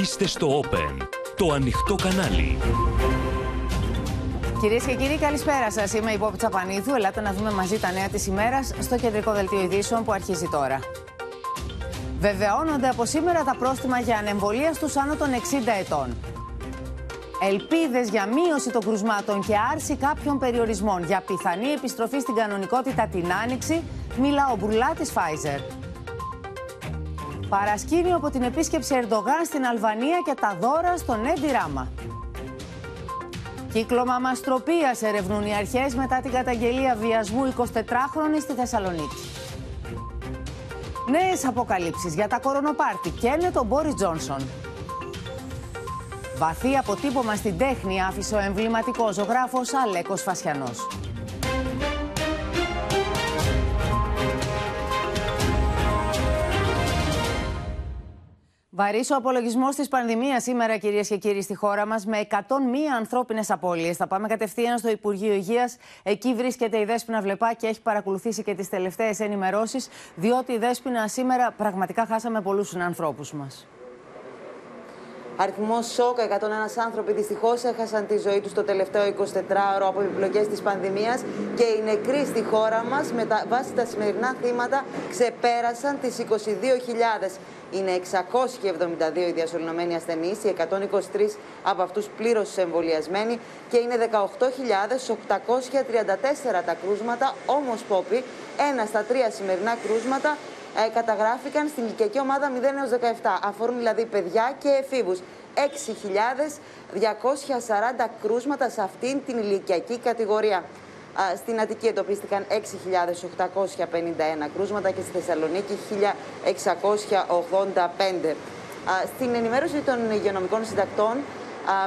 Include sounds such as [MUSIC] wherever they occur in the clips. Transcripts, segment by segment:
Είστε στο Open, το ανοιχτό κανάλι. Κυρίες και κύριοι, καλησπέρα σας. Είμαι η Πόπη Τσαπανίδου. Ελάτε να δούμε μαζί τα νέα της ημέρας στο κεντρικό δελτίο ειδήσεων που αρχίζει τώρα. Βεβαιώνονται από σήμερα τα πρόστιμα για ανεμβολία στους άνω των 60 ετών. Ελπίδες για μείωση των κρουσμάτων και άρση κάποιων περιορισμών για πιθανή επιστροφή στην κανονικότητα την Άνοιξη, μιλά ο Μπουρλά της Pfizer. Παρασκήνιο από την επίσκεψη Ερντογάν στην Αλβανία και τα δώρα στον Έντι Ράμα. Κύκλωμα μαστροπίας ερευνούν οι αρχές μετά την καταγγελία βιασμού 24χρονη στη Θεσσαλονίκη. Νέες αποκαλύψεις για τα κορονοπάρτι και τον Μπόρις Τζόνσον. Βαθύ αποτύπωμα στην τέχνη άφησε ο εμβληματικός ζωγράφος Αλέκος Φασιανός. Βαρύς ο απολογισμός της πανδημίας σήμερα, κυρίες και κύριοι, στη χώρα μας, με 101 ανθρώπινες απώλειες. Θα πάμε κατευθείαν στο Υπουργείο Υγείας. Εκεί βρίσκεται η Δέσπινα Βλεπά και έχει παρακολουθήσει και τις τελευταίες ενημερώσεις, διότι η Δέσπινα σήμερα πραγματικά χάσαμε πολλούς ανθρώπου μας. Αριθμό σοκ, 101 άνθρωποι δυστυχώς έχασαν τη ζωή τους το τελευταίο 24ωρο από επιπλοκές της πανδημίας και οι νεκροί στη χώρα μας, με τα, βάση τα σημερινά θύματα, ξεπέρασαν τις 22.000. Είναι 672 οι διασωληνωμένοι ασθενείς, οι 123 από αυτούς πλήρως εμβολιασμένοι και είναι 18.834 τα κρούσματα. Όμως, Πόπη, ένα στα τρία σημερινά κρούσματα ε, καταγράφηκαν στην ηλικιακή ομάδα 0 έως 17. Αφορούν δηλαδή παιδιά και εφήβους. 6.240 κρούσματα σε αυτήν την ηλικιακή κατηγορία. Στην Αττική εντοπίστηκαν 6.851 κρούσματα και στη Θεσσαλονίκη 1.685. Στην ενημέρωση των υγειονομικών συντακτών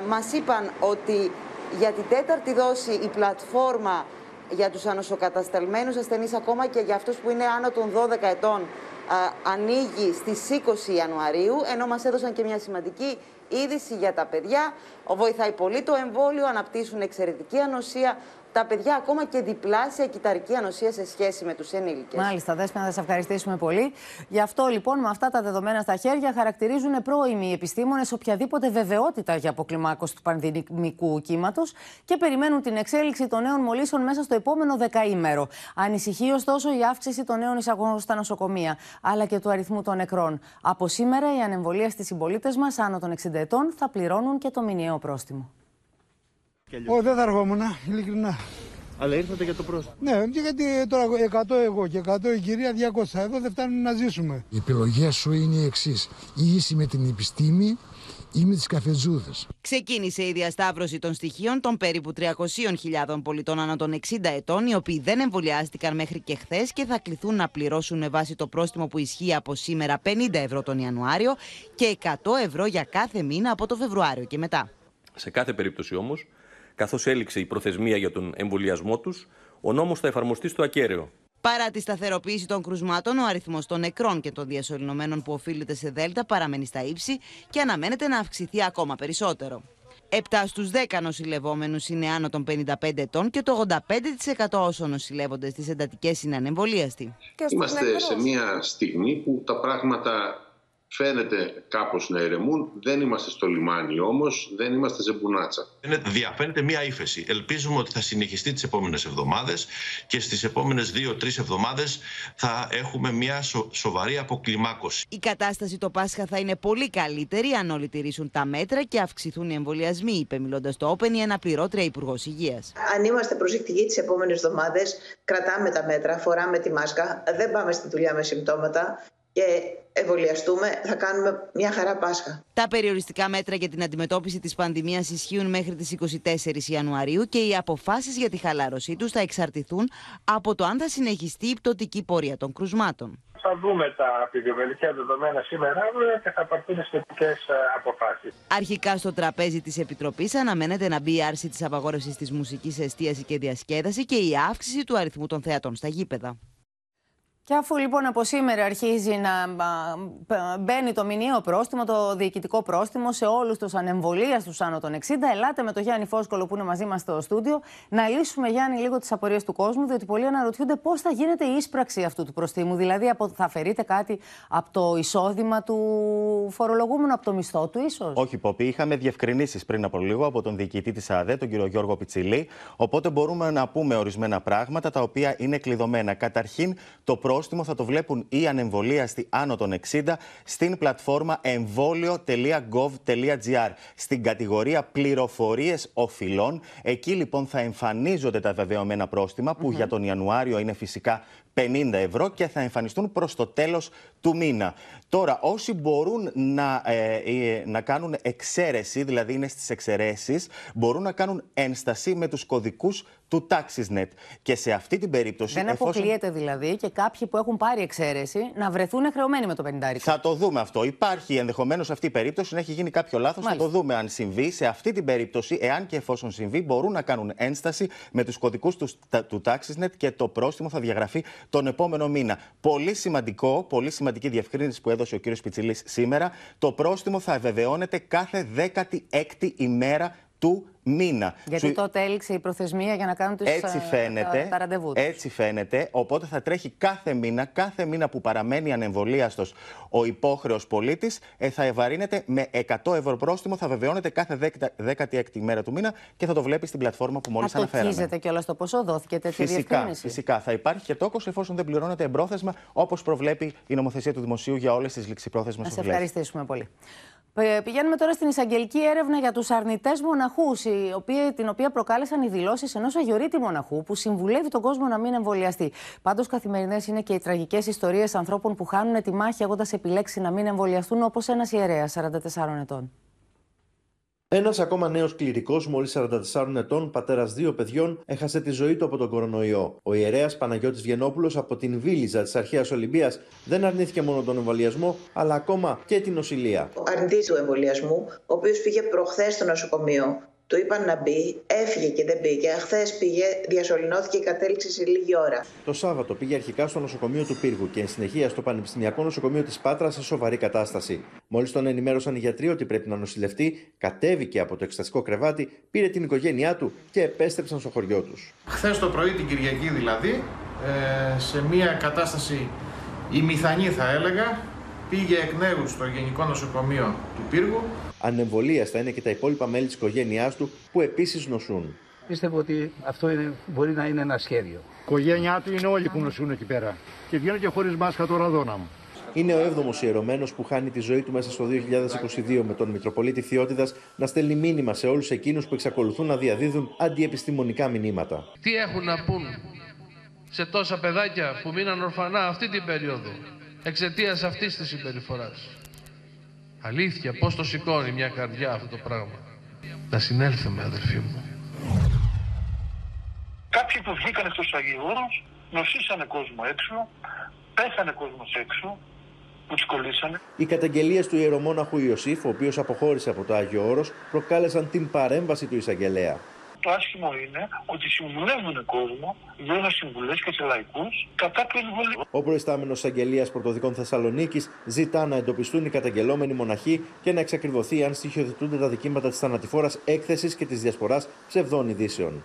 μας είπαν ότι για την τέταρτη δόση η πλατφόρμα για τους ανοσοκατασταλμένους ασθενείς ακόμα και για αυτούς που είναι άνω των 12 ετών ανοίγει στις 20 Ιανουαρίου ενώ μας έδωσαν και μια σημαντική είδηση για τα παιδιά. Βοηθάει πολύ το εμβόλιο, αναπτύσσουν εξαιρετική ανοσία τα παιδιά ακόμα και διπλάσια κυταρική ανοσία σε σχέση με τους ενήλικες. Μάλιστα, Δέσποινα, θα σα ευχαριστήσουμε πολύ. Γι' αυτό λοιπόν, με αυτά τα δεδομένα στα χέρια, χαρακτηρίζουν πρώιμοι οι επιστήμονες οποιαδήποτε βεβαιότητα για αποκλιμάκωση του πανδημικού κύματος και περιμένουν την εξέλιξη των νέων μολύσεων μέσα στο επόμενο δεκαήμερο. Ανησυχεί ωστόσο η αύξηση των νέων εισαγωγών στα νοσοκομεία, αλλά και του αριθμού των νεκρών. Από σήμερα, οι ανεμβολία στις συμπολίτες μας άνω των 60 ετών θα πληρώνουν και το μηνιαίο πρόστιμο. Όχι, δεν θα ερχόμουν, ειλικρινά. Αλλά ήρθατε για το πρόστιμο. Ναι, γιατί τώρα 100 εγώ και 100 η κυρία 200. Εδώ δεν φτάνουν να ζήσουμε. Η επιλογή σου είναι η εξής. Ή είσαι με την επιστήμη ή με τις καφετζούδες. Ξεκίνησε η διασταύρωση των στοιχείων των περίπου 300.000 πολιτών ανά των 60 ετών, οι οποίοι δεν εμβολιάστηκαν μέχρι και χθες και θα κληθούν να πληρώσουν με βάση το πρόστιμο που ισχύει από σήμερα 50 ευρώ τον Ιανουάριο και 100 ευρώ για κάθε μήνα από το Φεβρουάριο και μετά. Σε κάθε περίπτωση όμως, καθώς έληξε η προθεσμία για τον εμβολιασμό τους, ο νόμος θα εφαρμοστεί στο ακέραιο. Παρά τη σταθεροποίηση των κρουσμάτων, ο αριθμός των νεκρών και των διασωληνωμένων που οφείλεται σε Δέλτα παραμένει στα ύψη και αναμένεται να αυξηθεί ακόμα περισσότερο. 7 στους 10 νοσηλευόμενους είναι άνω των 55 ετών και το 85% όσων νοσηλεύονται στις εντατικές είναι ανεμβολίαστοι. Είμαστε σε μια στιγμή που τα πράγματα φαίνεται κάπως να ηρεμούν. Δεν είμαστε στο λιμάνι όμως, δεν είμαστε σε μπουνάτσα. Διαφαίνεται μια ύφεση. Ελπίζουμε ότι θα συνεχιστεί τις επόμενες εβδομάδες και στις επόμενες δύο-τρεις εβδομάδες θα έχουμε μια σοβαρή αποκλιμάκωση. Η κατάσταση το Πάσχα θα είναι πολύ καλύτερη αν όλοι τηρήσουν τα μέτρα και αυξηθούν οι εμβολιασμοί, είπε μιλώντας το Open η αναπληρώτρια Υπουργός Υγείας. Αν είμαστε προσεκτικοί τις επόμενες εβδομάδες, κρατάμε τα μέτρα, φοράμε τη μάσκα, δεν πάμε στη δουλειά με συμπτώματα και εμβολιαστούμε, θα κάνουμε μια χαρά Πάσχα. Τα περιοριστικά μέτρα για την αντιμετώπιση της πανδημίας ισχύουν μέχρι τις 24 Ιανουαρίου και οι αποφάσεις για τη χαλάρωσή τους θα εξαρτηθούν από το αν θα συνεχιστεί η πτωτική πορεία των κρουσμάτων. Θα δούμε τα επιδημιολογικά δεδομένα σήμερα και θα πάρθουν σχετικές ε, αποφάσεις. Αρχικά στο τραπέζι της Επιτροπής αναμένεται να μπει η άρση της απαγόρευσης της μουσικής εστίαση και διασκέδαση και η αύξηση του αριθμού των θεατών στα γήπεδα. Και αφού λοιπόν από σήμερα αρχίζει να μπαίνει το μηνιαίο πρόστιμο, το διοικητικό πρόστιμο σε όλους τους ανεμβολίας τους άνω των 60, ελάτε με τον Γιάννη Φόσκολο που είναι μαζί μας στο στούντιο να λύσουμε, Γιάννη, λίγο τις απορίες του κόσμου, διότι πολλοί αναρωτιούνται πώς θα γίνεται η ίσπραξη αυτού του προστίμου. Δηλαδή, θα αφαιρείτε κάτι από το εισόδημα του φορολογούμενου, από το μισθό του, ίσως; Όχι, Ποπή. Είχαμε διευκρινήσεις πριν από λίγο από τον διοικητή της ΑΔΕ, τον κύριο Γιώργο Πιτσιλή. Οπότε μπορούμε να πούμε ορισμένα πράγματα τα οποία είναι κλειδωμένα. Καταρχήν, το πρόστιμο θα το βλέπουν οι ανεμβολίαστοι άνω των 60 στην πλατφόρμα εμβόλιο.gov.gr στην κατηγορία πληροφορίες οφειλών. Εκεί λοιπόν θα εμφανίζονται τα βεβαιωμένα πρόστιμα που για τον Ιανουάριο είναι φυσικά 50 ευρώ και θα εμφανιστούν προς το τέλος του μήνα. Τώρα, όσοι μπορούν να, ε, ε, να κάνουν εξαίρεση, δηλαδή είναι στις εξαιρέσεις, μπορούν να κάνουν ένσταση με τους κωδικούς του TaxisNet. Και σε αυτή την περίπτωση. Δεν εφόσον... αποκλείεται δηλαδή και κάποιοι που έχουν πάρει εξαίρεση να βρεθούν χρεωμένοι με το 50. Θα το δούμε αυτό. Υπάρχει ενδεχομένως αυτή η περίπτωση να έχει γίνει κάποιο λάθος. Θα το δούμε αν συμβεί. Σε αυτή την περίπτωση, εάν και εφόσον συμβεί, μπορούν να κάνουν ένσταση με τους κωδικούς τους, του TaxisNet και το πρόστιμο θα διαγραφεί τον επόμενο μήνα. Πολύ σημαντικό, πολύ σημαντική διευκρίνηση που έδωσε ο κ. Πιτσιλής σήμερα. Το πρόστιμο θα βεβαιώνεται κάθε 16η ημέρα του μήνα. Γιατί Σου... τότε έληξε η προθεσμία για να κάνουν τις, έτσι φαίνεται, τα ραντεβού Έτσι φαίνεται. Οπότε θα τρέχει κάθε μήνα, κάθε μήνα που παραμένει ανεμβολίαστος ο υπόχρεος πολίτης, ε, θα ευαρύνεται με 100 ευρώ πρόστιμο, θα βεβαιώνεται κάθε 16η μέρα του μήνα και θα το βλέπει στην πλατφόρμα που μόλις αναφέραμε. Θα κιόλας το ποσό, δόθηκε τέτοια φυσικά, διευκρίνηση. Φυσικά. Θα υπάρχει και τόκος εφόσον δεν πληρώνεται εμπρόθεσμα, όπως προβλέπει η νομοθεσία του Δημοσίου για όλες τις ληξιπρόθεσμες Να σε ευχαριστήσουμε πολύ. Ε, πηγαίνουμε τώρα στην εισαγγελική έρευνα για τους αρνητές μοναχού, την οποία προκάλεσαν οι δηλώσεις ενός αγιορείτη μοναχού που συμβουλεύει τον κόσμο να μην εμβολιαστεί. Πάντως, καθημερινές είναι και οι τραγικές ιστορίες ανθρώπων που χάνουν τη μάχη έχοντας επιλέξει να μην εμβολιαστούν, όπως ένας ιερέας 44 ετών. Ένας ακόμα νέος κληρικός, μόλις 44 ετών, πατέρας δύο παιδιών, έχασε τη ζωή του από τον κορονοϊό. Ο ιερέας Παναγιώτης Βιενόπουλος από την Βίλιζα της Αρχαίας Ολυμπίας δεν αρνήθηκε μόνο τον εμβολιασμό, αλλά ακόμα και την νοσηλεία. Ο αρνητή του εμβολιασμού, ο οποίος πήγε προχθές στο νοσοκομείο του είπαν να μπει, έφυγε και δεν μπήκε. Χθες πήγε, διασωληνώθηκε και κατέληξε σε λίγη ώρα. Το Σάββατο πήγε αρχικά στο νοσοκομείο του Πύργου και εν συνεχεία στο Πανεπιστημιακό Νοσοκομείο της Πάτρας σε σοβαρή κατάσταση. Μόλις τον ενημέρωσαν οι γιατροί ότι πρέπει να νοσηλευτεί, κατέβηκε από το εξεταστικό κρεβάτι, πήρε την οικογένειά του και επέστρεψαν στο χωριό τους. Χθες το πρωί, την Κυριακή δηλαδή, ε, σε μια κατάσταση ημιθανή θα έλεγα, πήγε εκ νέου στο Γενικό Νοσοκομείο του Πύργου Ανεμβολίαστα είναι και τα υπόλοιπα μέλη της οικογένειάς του που επίσης νοσούν. Πίστευω ότι αυτό είναι, μπορεί να είναι ένα σχέδιο. Η οικογένειά του είναι όλοι που νοσούν εκεί πέρα. Και βγαίνουν και χωρίς μάσκα τώρα δόνα μου. Είναι ο 7ο ιερωμένος που χάνει τη ζωή του μέσα στο 2022 με τον Μητροπολίτη Θεότητας να στέλνει μήνυμα σε όλους εκείνους που εξακολουθούν να διαδίδουν αντιεπιστημονικά μηνύματα. Τι έχουν να πούν σε τόσα παιδάκια που μείναν ορφανά αυτή την περίοδο; Εξαιτίας αυτής της συμπεριφοράς. Αλήθεια, πώς το σηκώνει μια καρδιά αυτό το πράγμα. Να συνέλθουμε, αδελφοί μου. Κάποιοι που βγήκαν στους Αγιώρους νοσήσανε κόσμο έξω, πέθανε κόσμος έξω, που τους κολλήσανε. Οι καταγγελίες του ιερομόναχου Ιωσήφ, ο οποίος αποχώρησε από το Άγιο Όρος, προκάλεσαν την παρέμβαση του εισαγγελέα. Το άσχημο είναι ότι συμβουλεύουν κόσμο, δίνουν συμβουλές και σε λαϊκούς κατά του εμβολίου. Ο προϊστάμενος Εισαγγελίας Πρωτοδικών Θεσσαλονίκης ζητά να εντοπιστούν οι καταγγελλόμενοι μοναχοί και να εξακριβωθεί αν στοιχειοθετούνται τα αδικήματα της θανατηφόρας έκθεσης και της διασποράς ψευδών ειδήσεων.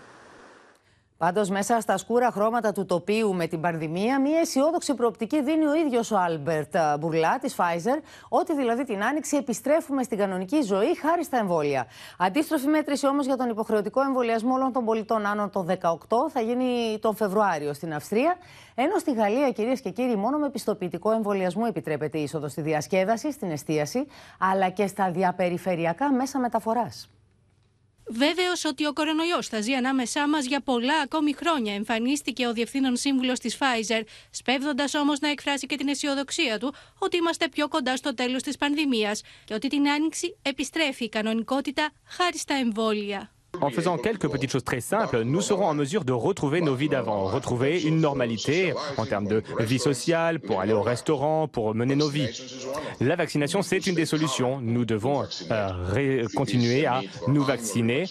Πάντως, μέσα στα σκούρα χρώματα του τοπίου με την πανδημία, μια αισιόδοξη προοπτική δίνει ο ίδιος ο Άλμπερτ Μπουρλά της Pfizer, ότι δηλαδή την άνοιξη επιστρέφουμε στην κανονική ζωή χάρη στα εμβόλια. Αντίστροφη μέτρηση όμως για τον υποχρεωτικό εμβολιασμό όλων των πολιτών άνω των 18 θα γίνει τον Φεβρουάριο στην Αυστρία, ενώ στη Γαλλία, κυρίες και κύριοι, μόνο με πιστοποιητικό εμβολιασμό επιτρέπεται η είσοδος στη διασκέδαση, στην εστίαση, αλλά και στα διαπεριφερειακά μέσα μεταφοράς. Βέβαιος ότι ο κορονοϊός θα ζει ανάμεσά μας για πολλά ακόμη χρόνια, εμφανίστηκε ο διευθύνων σύμβουλος της Pfizer, σπέβδοντας όμως να εκφράσει και την αισιοδοξία του ότι είμαστε πιο κοντά στο τέλος της πανδημίας και ότι την άνοιξη επιστρέφει η κανονικότητα χάρη στα εμβόλια. En faisant quelques petites choses très simples, nous serons en mesure de retrouver nos vies d'avant, retrouver une normalité en termes de vie sociale, pour aller au restaurant, pour mener nos vies. La vaccination, c'est une des solutions. Nous devons euh, continuer à nous vacciner.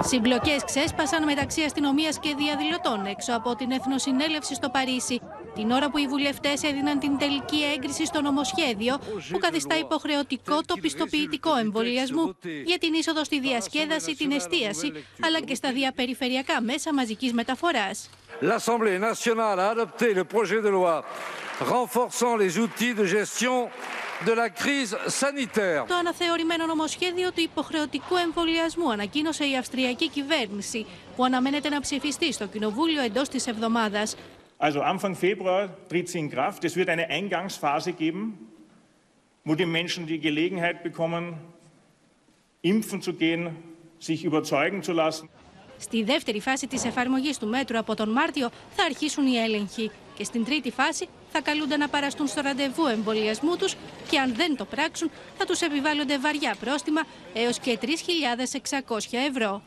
Συμπλοκέ ξέσπασαν μεταξύ αστυνομία και διαδηλωτών έξω από την Εθνοσυνέλευση στο Παρίσι, Την ώρα που οι βουλευτές έδιναν την τελική έγκριση στο νομοσχέδιο που καθιστά υποχρεωτικό το πιστοποιητικό εμβολιασμού για την είσοδο στη διασκέδαση, την εστίαση αλλά και στα διαπεριφερειακά μέσα μαζικής μεταφοράς. L'Assemblée nationale a adopté le projet de loi renforçant les outils de gestion de la crise sanitaire. Το αναθεωρημένο νομοσχέδιο του υποχρεωτικού εμβολιασμού ανακοίνωσε η Αυστριακή κυβέρνηση, που αναμένεται να ψηφιστεί στο Κοινοβούλιο εντός της εβδομάδας. Also Anfang Februar tritt sie in Kraft. Es wird eine Eingangsphase geben, wo die Menschen die Gelegenheit bekommen, impfen zu gehen, sich überzeugen zu lassen. Στη δεύτερη φάση της εφαρμογής του μέτρου από τον Μάρτιο θα αρχίσουν οι έλεγχοι και στην τρίτη φάση θα καλούνται να παραστούν στο ραντεβού εμβολιασμού τους και αν δεν το πράξουν θα τους επιβάλλονται βαριά πρόστιμα έως και 3.600 ευρώ.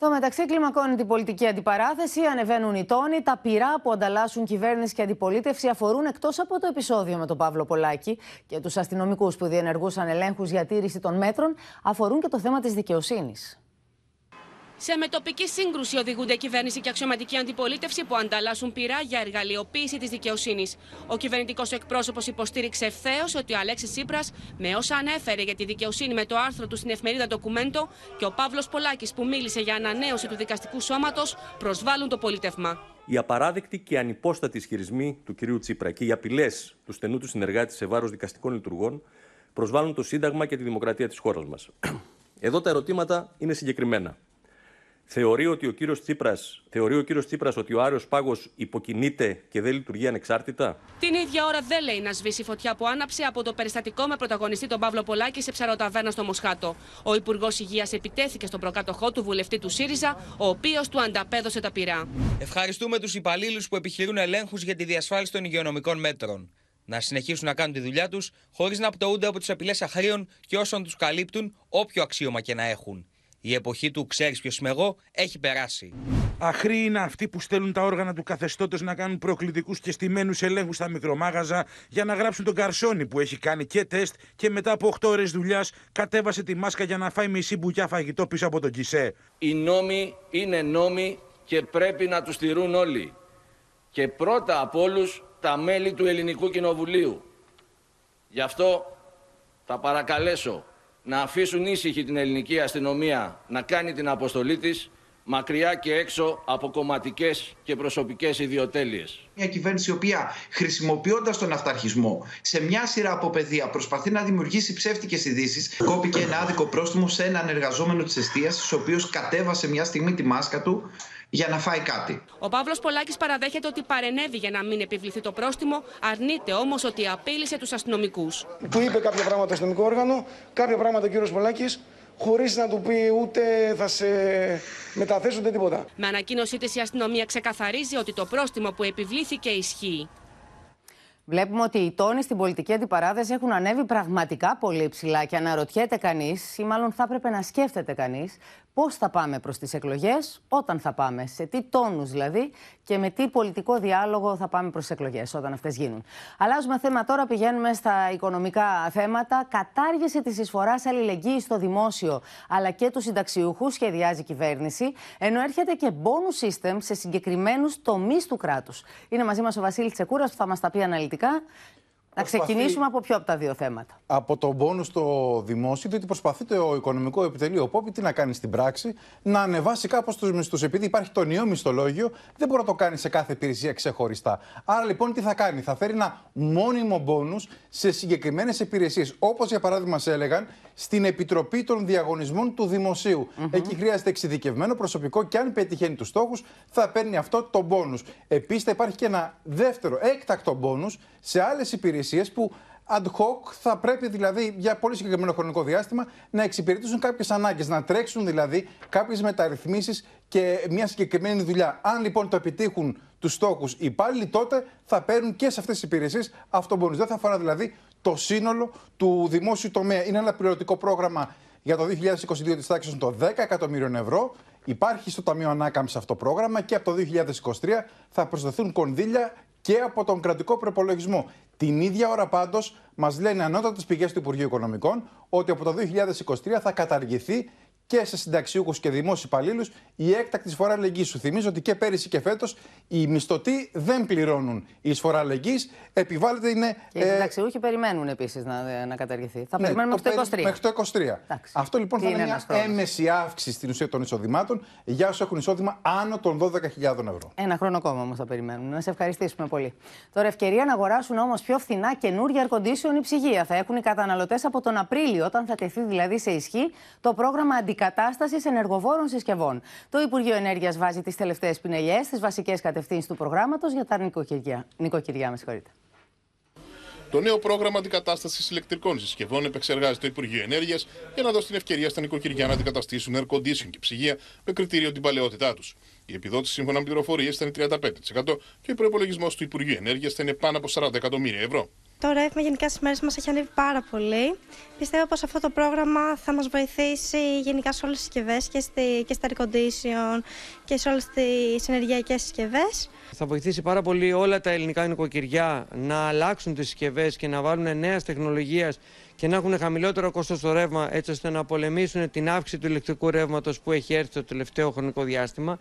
Στο μεταξύ, κλιμακώνει την πολιτική αντιπαράθεση, ανεβαίνουν οι τόνοι. Τα πειρά που ανταλλάσσουν κυβέρνηση και αντιπολίτευση αφορούν εκτός από το επεισόδιο με τον Παύλο Πολάκη και τους αστυνομικούς που διενεργούσαν ελέγχους για τήρηση των μέτρων, αφορούν και το θέμα της δικαιοσύνης. Σε μετοπική σύγκρουση οδηγούνται κυβέρνηση και αξιωματική αντιπολίτευση που ανταλλάσσουν πειρά για εργαλειοποίηση της δικαιοσύνης. Ο κυβερνητικός εκπρόσωπος υποστήριξε ευθέως ότι ο Αλέξης Τσίπρας, με όσα ανέφερε για τη δικαιοσύνη με το άρθρο του στην εφημερίδα Ντοκουμέντο και ο Παύλος Πολάκης που μίλησε για ανανέωση του δικαστικού σώματος, προσβάλλουν το πολίτευμα. Οι απαράδεκτοι και ανυπόστατοι ισχυρισμοί του κυρίου Τσίπρα και οι απειλές του στενού του συνεργάτη σε βάρος δικαστικών λειτουργών προσβάλλουν το Σύνταγμα και τη δημοκρατία της χώρας μας. [CLEARS THROAT] Εδώ τα ερωτήματα είναι συγκεκριμένα. Θεωρεί, ότι ο κύριος Τσίπρας, θεωρεί ο κύριος Τσίπρας ότι ο Άριος Πάγος υποκινείται και δεν λειτουργεί ανεξάρτητα; Την ίδια ώρα δεν λέει να σβήσει φωτιά που άναψε από το περιστατικό με πρωταγωνιστή τον Παύλο Πολάκη σε ψαροταβέρνα στο Μοσχάτο. Ο Υπουργός Υγείας επιτέθηκε στον προκάτοχό του βουλευτή του ΣΥΡΙΖΑ, ο οποίος του ανταπέδωσε τα πειρά. Ευχαριστούμε τους υπαλλήλους που επιχειρούν ελέγχους για τη διασφάλιση των υγειονομικών μέτρων. Να συνεχίσουν να κάνουν τη δουλειά τους χωρίς να πτωούνται από τις απειλές αχρίων και όσων τους καλύπτουν, όποιο αξίωμα και να έχουν. Η εποχή του ξέρεις ποιος είμαι εγώ έχει περάσει. Αχροί είναι αυτοί που στέλνουν τα όργανα του καθεστώτος να κάνουν προκλητικούς και στημένους ελέγχους στα μικρομάγαζα για να γράψουν τον καρσόνι που έχει κάνει και τεστ και μετά από 8 ώρες δουλειάς κατέβασε τη μάσκα για να φάει μισή μπουκιά φαγητό πίσω από τον κισέ. Οι νόμοι είναι νόμοι και πρέπει να τους στηρούν όλοι. Και πρώτα από όλους τα μέλη του Ελληνικού Κοινοβουλίου. Γι' αυτό θα παρακαλέσω να αφήσουν ήσυχη την ελληνική αστυνομία να κάνει την αποστολή της μακριά και έξω από κομματικές και προσωπικές ιδιοτέλειες. Μια κυβέρνηση η οποία χρησιμοποιώντας τον αυταρχισμό σε μια σειρά από πεδία προσπαθεί να δημιουργήσει ψεύτικες ειδήσεις. Κόπηκε ένα άδικο πρόστιμο σε έναν εργαζόμενο της εστίαση, ο οποίος κατέβασε μια στιγμή τη μάσκα του για να φάει κάτι. Ο Παύλος Πολάκης παραδέχεται ότι παρενέβη για να μην επιβληθεί το πρόστιμο, αρνείται όμως ότι απείλησε τους αστυνομικούς. Του είπε κάποια πράγματα το αστυνομικό όργανο, κάποια πράγματα ο κύριος Πολάκης, χωρίς να του πει ούτε θα σε μεταθέσουν ούτε τίποτα. Με ανακοίνωσή της, η αστυνομία ξεκαθαρίζει ότι το πρόστιμο που επιβλήθηκε ισχύει. Βλέπουμε ότι οι τόνοι στην πολιτική αντιπαράθεση έχουν ανέβει πραγματικά πολύ ψηλά και αναρωτιέται κανείς, ή μάλλον θα έπρεπε να σκέφτεται κανείς, πώς θα πάμε προς τις εκλογές, όταν θα πάμε, σε τι τόνους δηλαδή και με τι πολιτικό διάλογο θα πάμε προς τις εκλογές όταν αυτές γίνουν. Αλλάζουμε θέμα τώρα, πηγαίνουμε στα οικονομικά θέματα. Κατάργηση τη εισφορά αλληλεγγύη στο δημόσιο αλλά και τους συνταξιούχους σχεδιάζει η κυβέρνηση, ενώ έρχεται και bonus system σε συγκεκριμένους τομείς του κράτους. Είναι μαζί μας ο Βασίλης Τσεκούρας που θα μας τα πει αναλυτικά. Να ξεκινήσουμε από ποιο από τα δύο θέματα. Από τον πόνο στο δημόσιο, διότι προσπαθεί το οικονομικό επιτελείο Πόπη τι να κάνει στην πράξη, να ανεβάσει κάπως τους μισθούς. Επειδή υπάρχει το νέο μισθολόγιο, δεν μπορεί να το κάνει σε κάθε υπηρεσία ξεχωριστά. Άρα λοιπόν τι θα κάνει, θα φέρει ένα μόνιμο μπόνους σε συγκεκριμένες υπηρεσίες. Όπως για παράδειγμα, σε έλεγαν, στην Επιτροπή των Διαγωνισμών του Δημοσίου. Εκεί χρειάζεται εξειδικευμένο προσωπικό και αν πετυχαίνει τους στόχους, θα παίρνει αυτό το μπόνου. Επίσης, θα υπάρχει και ένα δεύτερο έκτακτο μπόνου σε άλλες υπηρεσίες που ad hoc θα πρέπει δηλαδή για πολύ συγκεκριμένο χρονικό διάστημα να εξυπηρετήσουν κάποιες ανάγκες, να τρέξουν δηλαδή κάποιες μεταρρυθμίσεις και μια συγκεκριμένη δουλειά. Αν λοιπόν το επιτύχουν τους στόχους οι υπάλληλοι, τότε θα παίρνουν και σε αυτές τις υπηρεσίες αυτό μπόνου. Δεν θα αφορά δηλαδή το σύνολο του δημόσιου τομέα. Είναι ένα πληρωτικό πρόγραμμα για το 2022 της τάξης των 10 εκατομμύριων ευρώ. Υπάρχει στο Ταμείο Ανάκαμψης αυτό το πρόγραμμα και από το 2023 θα προσδεθούν κονδύλια και από τον κρατικό προπολογισμό. Την ίδια ώρα πάντως μας λένε ανώτατες πηγές του Υπουργείου Οικονομικών ότι από το 2023 θα καταργηθεί και σε συνταξιούχους και δημόσιους υπαλλήλους η έκτακτη εισφορά αλληλεγγύης. Σου θυμίζω ότι και πέρυσι και φέτος οι μισθωτοί δεν πληρώνουν η εισφορά αλληλεγγύης. Επιβάλλεται είναι. Και οι συνταξιούχοι περιμένουν επίσης να, να καταργηθεί. Θα ναι, περιμένουμε το μέχρι το 23. Μέχρι το 23. Αυτό λοιπόν Τι θα είναι είναι μια ένας χρόνος. έμεση αύξηση στην ουσία των εισοδημάτων για όσους έχουν εισόδημα άνω των 12.000 ευρώ. Ένα χρόνο ακόμα όμως θα περιμένουν. Να σε ευχαριστήσουμε πολύ. Τώρα, ευκαιρία να αγοράσουν όμως πιο φθηνά καινούργια air condition ή ψυγεία. Θα έχουν οι καταναλωτές από τον Απρίλιο, όταν θα τεθεί δηλαδή σε ισχύ το πρόγραμμα αντικατάσταση ενεργοβόρων συσκευών. Το Υπουργείο Ενέργειας βάζει τις τελευταίες πινελιές στις βασικές κατευθύνσεις του προγράμματος για τα νοικοκυριά. νοικοκυριά με συγχωρείτε. Το νέο πρόγραμμα αντικατάστασης ηλεκτρικών συσκευών επεξεργάζεται το Υπουργείο Ενέργειας για να δώσει την ευκαιρία στα νοικοκυριά να αντικαταστήσουν air condition και ψυγεία με κριτήριο την παλαιότητά τους. Η επιδότηση σύμφωνα με πληροφορίες θα είναι 35% και ο προπολογισμό του Υπουργείου Ενέργειας θα είναι πάνω από 40 εκατομμύρια ευρώ. Το ρεύμα γενικά στις μέρες μας έχει ανέβει πάρα πολύ. Πιστεύω πως αυτό το πρόγραμμα θα μας βοηθήσει γενικά σε όλες τις συσκευές και, στη, και στα air condition και σε όλες τις ενεργειακές συσκευές. Θα βοηθήσει πάρα πολύ όλα τα ελληνικά νοικοκυριά να αλλάξουν τις συσκευές και να βάλουν νέας τεχνολογίας και να έχουν χαμηλότερο κόστος στο ρεύμα έτσι ώστε να πολεμήσουν την αύξηση του ηλεκτρικού ρεύματος που έχει έρθει το τελευταίο χρονικό διάστημα.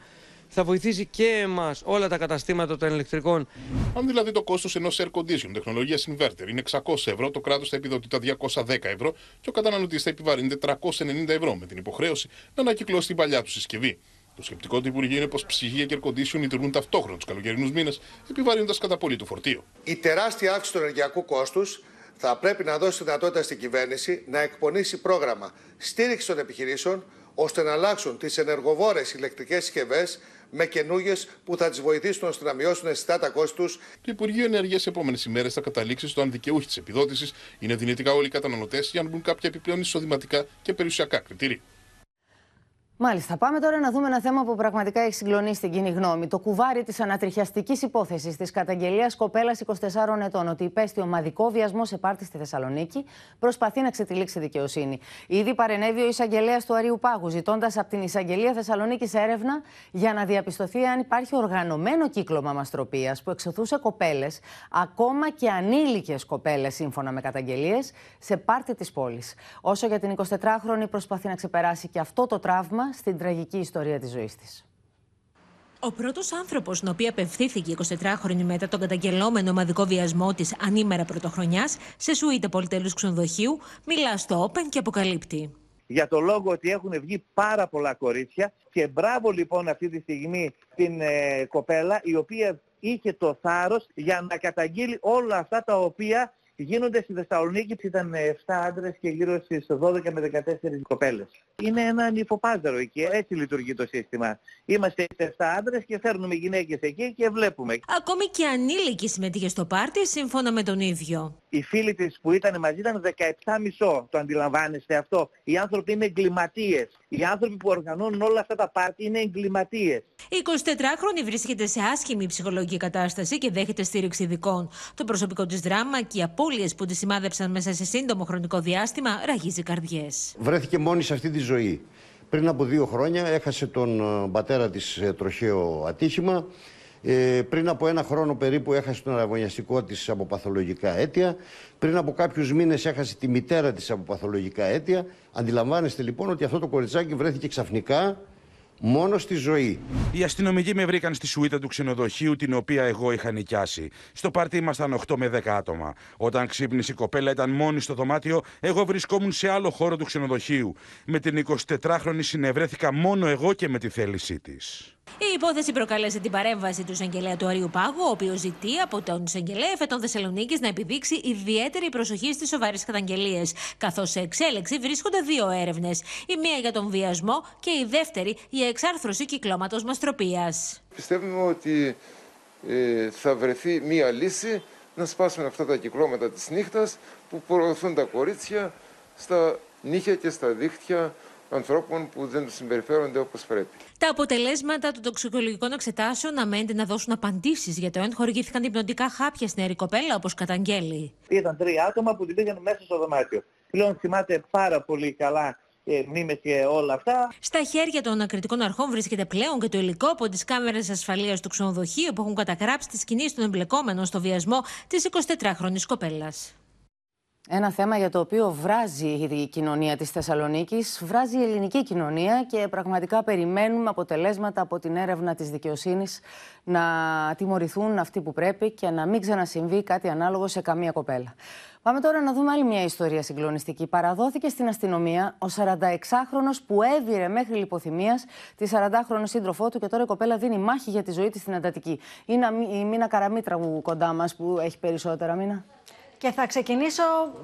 Θα βοηθήσει και εμάς όλα τα καταστήματα των ηλεκτρικών Αν δηλαδή το κόστος ενός air condition τεχνολογίας inverter είναι 600 ευρώ, το κράτος θα επιδοτεί τα 210 ευρώ και ο καταναλωτής θα επιβαρύνεται 390 ευρώ με την υποχρέωση να ανακυκλώσει την παλιά του συσκευή. Το σκεπτικό του Υπουργείου είναι πως ψυγεία και air condition λειτουργούν ταυτόχρονα τους καλοκαιρινούς μήνες, επιβαρύνοντας κατά πολύ το φορτίο. Η τεράστια αύξηση του ενεργειακού κόστους θα πρέπει να δώσει τη δυνατότητα στην κυβέρνηση να εκπονήσει πρόγραμμα στήριξης των επιχειρήσεων ώστε να αλλάξουν τις ενεργοβόρες ηλεκτρικές συσκευές με καινούριε που θα τις βοηθήσουν ώστε να μειώσουν αισθητά τα κόστη τους. Το Υπουργείο Ενέργειας σε επόμενες ημέρες θα καταλήξει στο αν δικαιούχοι της επιδότησης είναι δυνητικά όλοι οι καταναλωτές για να μπουν κάποια επιπλέον εισοδηματικά και περιουσιακά κριτήρια. Μάλιστα, πάμε τώρα να δούμε ένα θέμα που πραγματικά έχει συγκλονίσει την κοινή γνώμη. Το κουβάρι της ανατριχιαστικής υπόθεσης της καταγγελίας κοπέλας 24 ετών ότι υπέστη ομαδικό βιασμό σε πάρτι στη Θεσσαλονίκη προσπαθεί να ξετυλίξει δικαιοσύνη. Ήδη παρενέβη ο εισαγγελέας του Αρίου Πάγου, ζητώντας από την εισαγγελία Θεσσαλονίκης έρευνα για να διαπιστωθεί αν υπάρχει οργανωμένο κύκλωμα μαστροπίας που εξωθούσε κοπέλες, ακόμα και ανήλικες κοπέλες, σύμφωνα με καταγγελίες, σε πάρτι της πόλης. Όσο για την 24χρονη, προσπαθεί να ξεπεράσει και αυτό το τραύμα στην τραγική ιστορία της ζωής της. Ο πρώτος άνθρωπος, στον οποίο απευθύνθηκε η 24χρονη μετά τον καταγγελόμενο ομαδικό βιασμό της ανήμερα πρωτοχρονιάς σε σουίτε πολυτελού ξενοδοχείου, μιλά στο Open και αποκαλύπτει. για το λόγο ότι έχουν βγει πάρα πολλά κορίτσια και μπράβο λοιπόν αυτή τη στιγμή την ε, κοπέλα η οποία είχε το θάρρος για να καταγγείλει όλα αυτά τα οποία γίνονται στη Θεσσαλονίκη. Ήταν 7 άντρες και γύρω στις 12 με 14 κοπέλες. Είναι ένα νυφοπάζαρο εκεί, έτσι λειτουργεί το σύστημα. Είμαστε 7 άντρες και φέρνουμε γυναίκες εκεί και βλέπουμε. Ακόμη και ανήλικη συμμετείχε στο πάρτι, σύμφωνα με τον ίδιο. Οι φίλοι της που ήταν μαζί ήταν 17,5. Το αντιλαμβάνεστε αυτό; Οι άνθρωποι είναι εγκληματίες. Οι άνθρωποι που οργανώνουν όλα αυτά τα πάρτι είναι εγκληματίες. Η 24χρονη βρίσκεται σε άσχημη ψυχολογική κατάσταση και δέχεται στήριξη ειδικών. Το προσωπικό της δράμα και οι απώλειες που τη σημάδεψαν μέσα σε σύντομο χρονικό διάστημα ραγίζει καρδιές. βρέθηκε μόνη σε αυτή τη ζωή. Πριν από δύο χρόνια έχασε τον ε, πατέρα της σε τροχαίο ατύχημα. Ε, πριν από ένα χρόνο περίπου έχασε τον αραβωνιαστικό της από παθολογικά αίτια. Πριν από κάποιους μήνες έχασε τη μητέρα της από παθολογικά αίτια. Αντιλαμβάνεστε λοιπόν ότι αυτό το κοριτσάκι βρέθηκε ξαφνικά μόνο στη ζωή. Οι αστυνομικοί με βρήκαν στη σουίτα του ξενοδοχείου, την οποία εγώ είχα νοικιάσει. Στο πάρτι ήμασταν 8 με 10 άτομα. Όταν ξύπνησε η κοπέλα, ήταν μόνη στο δωμάτιο, εγώ βρισκόμουν σε άλλο χώρο του ξενοδοχείου. Με την 24χρονη συνευρέθηκα μόνο εγώ και με τη θέλησή της. Η υπόθεση προκάλεσε την παρέμβαση του εισαγγελέα του Αρίου Πάγου, ο οποίος ζητεί από τον εισαγγελέα Εφετών Θεσσαλονίκης να επιδείξει ιδιαίτερη προσοχή στις σοβαρές καταγγελίες. Καθώς σε εξέλιξη βρίσκονται δύο έρευνες. Η μία για τον βιασμό και η δεύτερη για εξάρθρωση κυκλώματος μαστροπίας. Πιστεύουμε ότι ε, θα βρεθεί μία λύση να σπάσουμε αυτά τα κυκλώματα της νύχτας που προωθούν τα κορίτσια στα νύχια και στα δίχτυα ανθρώπων που δεν τους συμπεριφέρονται όπως πρέπει. Τα αποτελέσματα των τοξικολογικών εξετάσεων αμένται να δώσουν απαντήσεις για το αν χορηγήθηκαν υπνοτικά χάπια στην νεαρή κοπέλα, όπως καταγγέλει. Ήταν τρία άτομα που την πήγαν μέσα στο δωμάτιο. Πλέον θυμάται πάρα πολύ καλά ε, μνήμες και όλα αυτά. Στα χέρια των ανακριτικών αρχών βρίσκεται πλέον και το υλικό από τις κάμερες ασφαλείας του ξενοδοχείου που έχουν καταγράψει τι κινήσει των εμπλεκόμενων στο βιασμό της 24χρονη κοπέλας. Ένα θέμα για το οποίο βράζει η κοινωνία της Θεσσαλονίκης, βράζει η ελληνική κοινωνία και πραγματικά περιμένουμε αποτελέσματα από την έρευνα της δικαιοσύνης να τιμωρηθούν αυτοί που πρέπει και να μην ξανασυμβεί κάτι ανάλογο σε καμία κοπέλα. Πάμε τώρα να δούμε άλλη μια ιστορία συγκλονιστική. Παραδόθηκε στην αστυνομία ο 46χρονο που έβηρε μέχρι λιποθυμίας τη 40χρονη σύντροφό του και τώρα η κοπέλα δίνει μάχη για τη ζωή της στην εντατική. Είναι η Μίνα Καραμίτρα κοντά μας που έχει περισσότερα, Μίνα. Και θα ξεκινήσω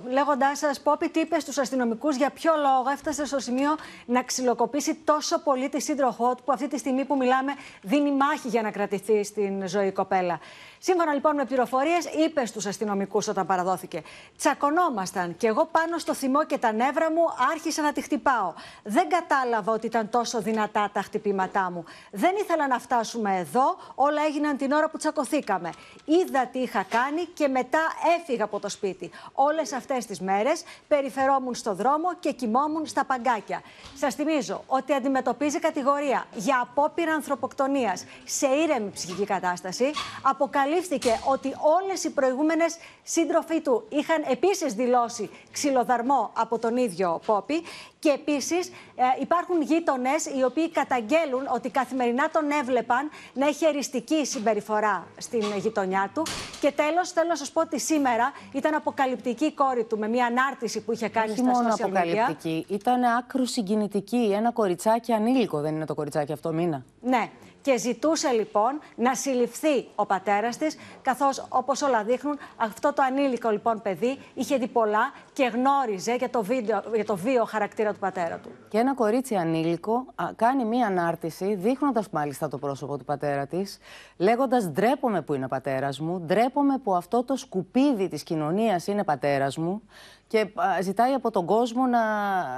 λέγοντάς σας, Πόπι, τι είπες στους αστυνομικούς για ποιο λόγο έφτασε στο σημείο να ξυλοκοπήσει τόσο πολύ τη σύντροφό του, που αυτή τη στιγμή που μιλάμε δίνει μάχη για να κρατηθεί στην ζωή η κοπέλα. Σύμφωνα λοιπόν με πληροφορίες, είπες στου αστυνομικούς όταν παραδόθηκε. Τσακωνόμασταν και εγώ πάνω στο θυμό και τα νεύρα μου άρχισα να τη χτυπάω. Δεν κατάλαβα ότι ήταν τόσο δυνατά τα χτυπήματά μου. Δεν ήθελα να φτάσουμε εδώ. Όλα έγιναν την ώρα που τσακωθήκαμε. Είδα τι είχα κάνει και μετά έφυγα από το σπίτι. Όλες αυτές τις μέρες περιφερόμουν στο δρόμο και κοιμόμουν στα παγκάκια. Σας θυμίζω ότι αντιμετωπίζει κατηγορία για απόπειρα ανθρωποκτονίας σε ήρεμη ψυχική κατάσταση. Αποκαλεί αποκαλύφθηκε ότι όλες οι προηγούμενες σύντροφοί του είχαν επίσης δηλώσει ξυλοδαρμό από τον ίδιο Πόπι και επίσης ε, υπάρχουν γείτονες οι οποίοι καταγγέλουν ότι καθημερινά τον έβλεπαν να έχει εριστική συμπεριφορά στην γειτονιά του και τέλος θέλω να σας πω ότι σήμερα ήταν αποκαλυπτική η κόρη του με μια ανάρτηση που είχε κάνει Όχι στα μόνο social media. αποκαλυπτική, ήταν άκρους συγκινητική. Ένα κοριτσάκι ανήλικο δεν είναι το κοριτσάκι αυτό, Μίνα; Ναι. Και ζητούσε λοιπόν να συλληφθεί ο πατέρας της, καθώς όπως όλα δείχνουν, αυτό το ανήλικο λοιπόν παιδί είχε δει πολλά και γνώριζε για το, βίντεο, για το βίο χαρακτήρα του πατέρα του. Και ένα κορίτσι ανήλικο α, κάνει μία ανάρτηση, δείχνοντας μάλιστα το πρόσωπο του πατέρα της, λέγοντας: Ντρέπομαι που είναι πατέρας μου, ντρέπομαι που αυτό το σκουπίδι της κοινωνίας είναι πατέρας μου και ζητάει από τον κόσμο να,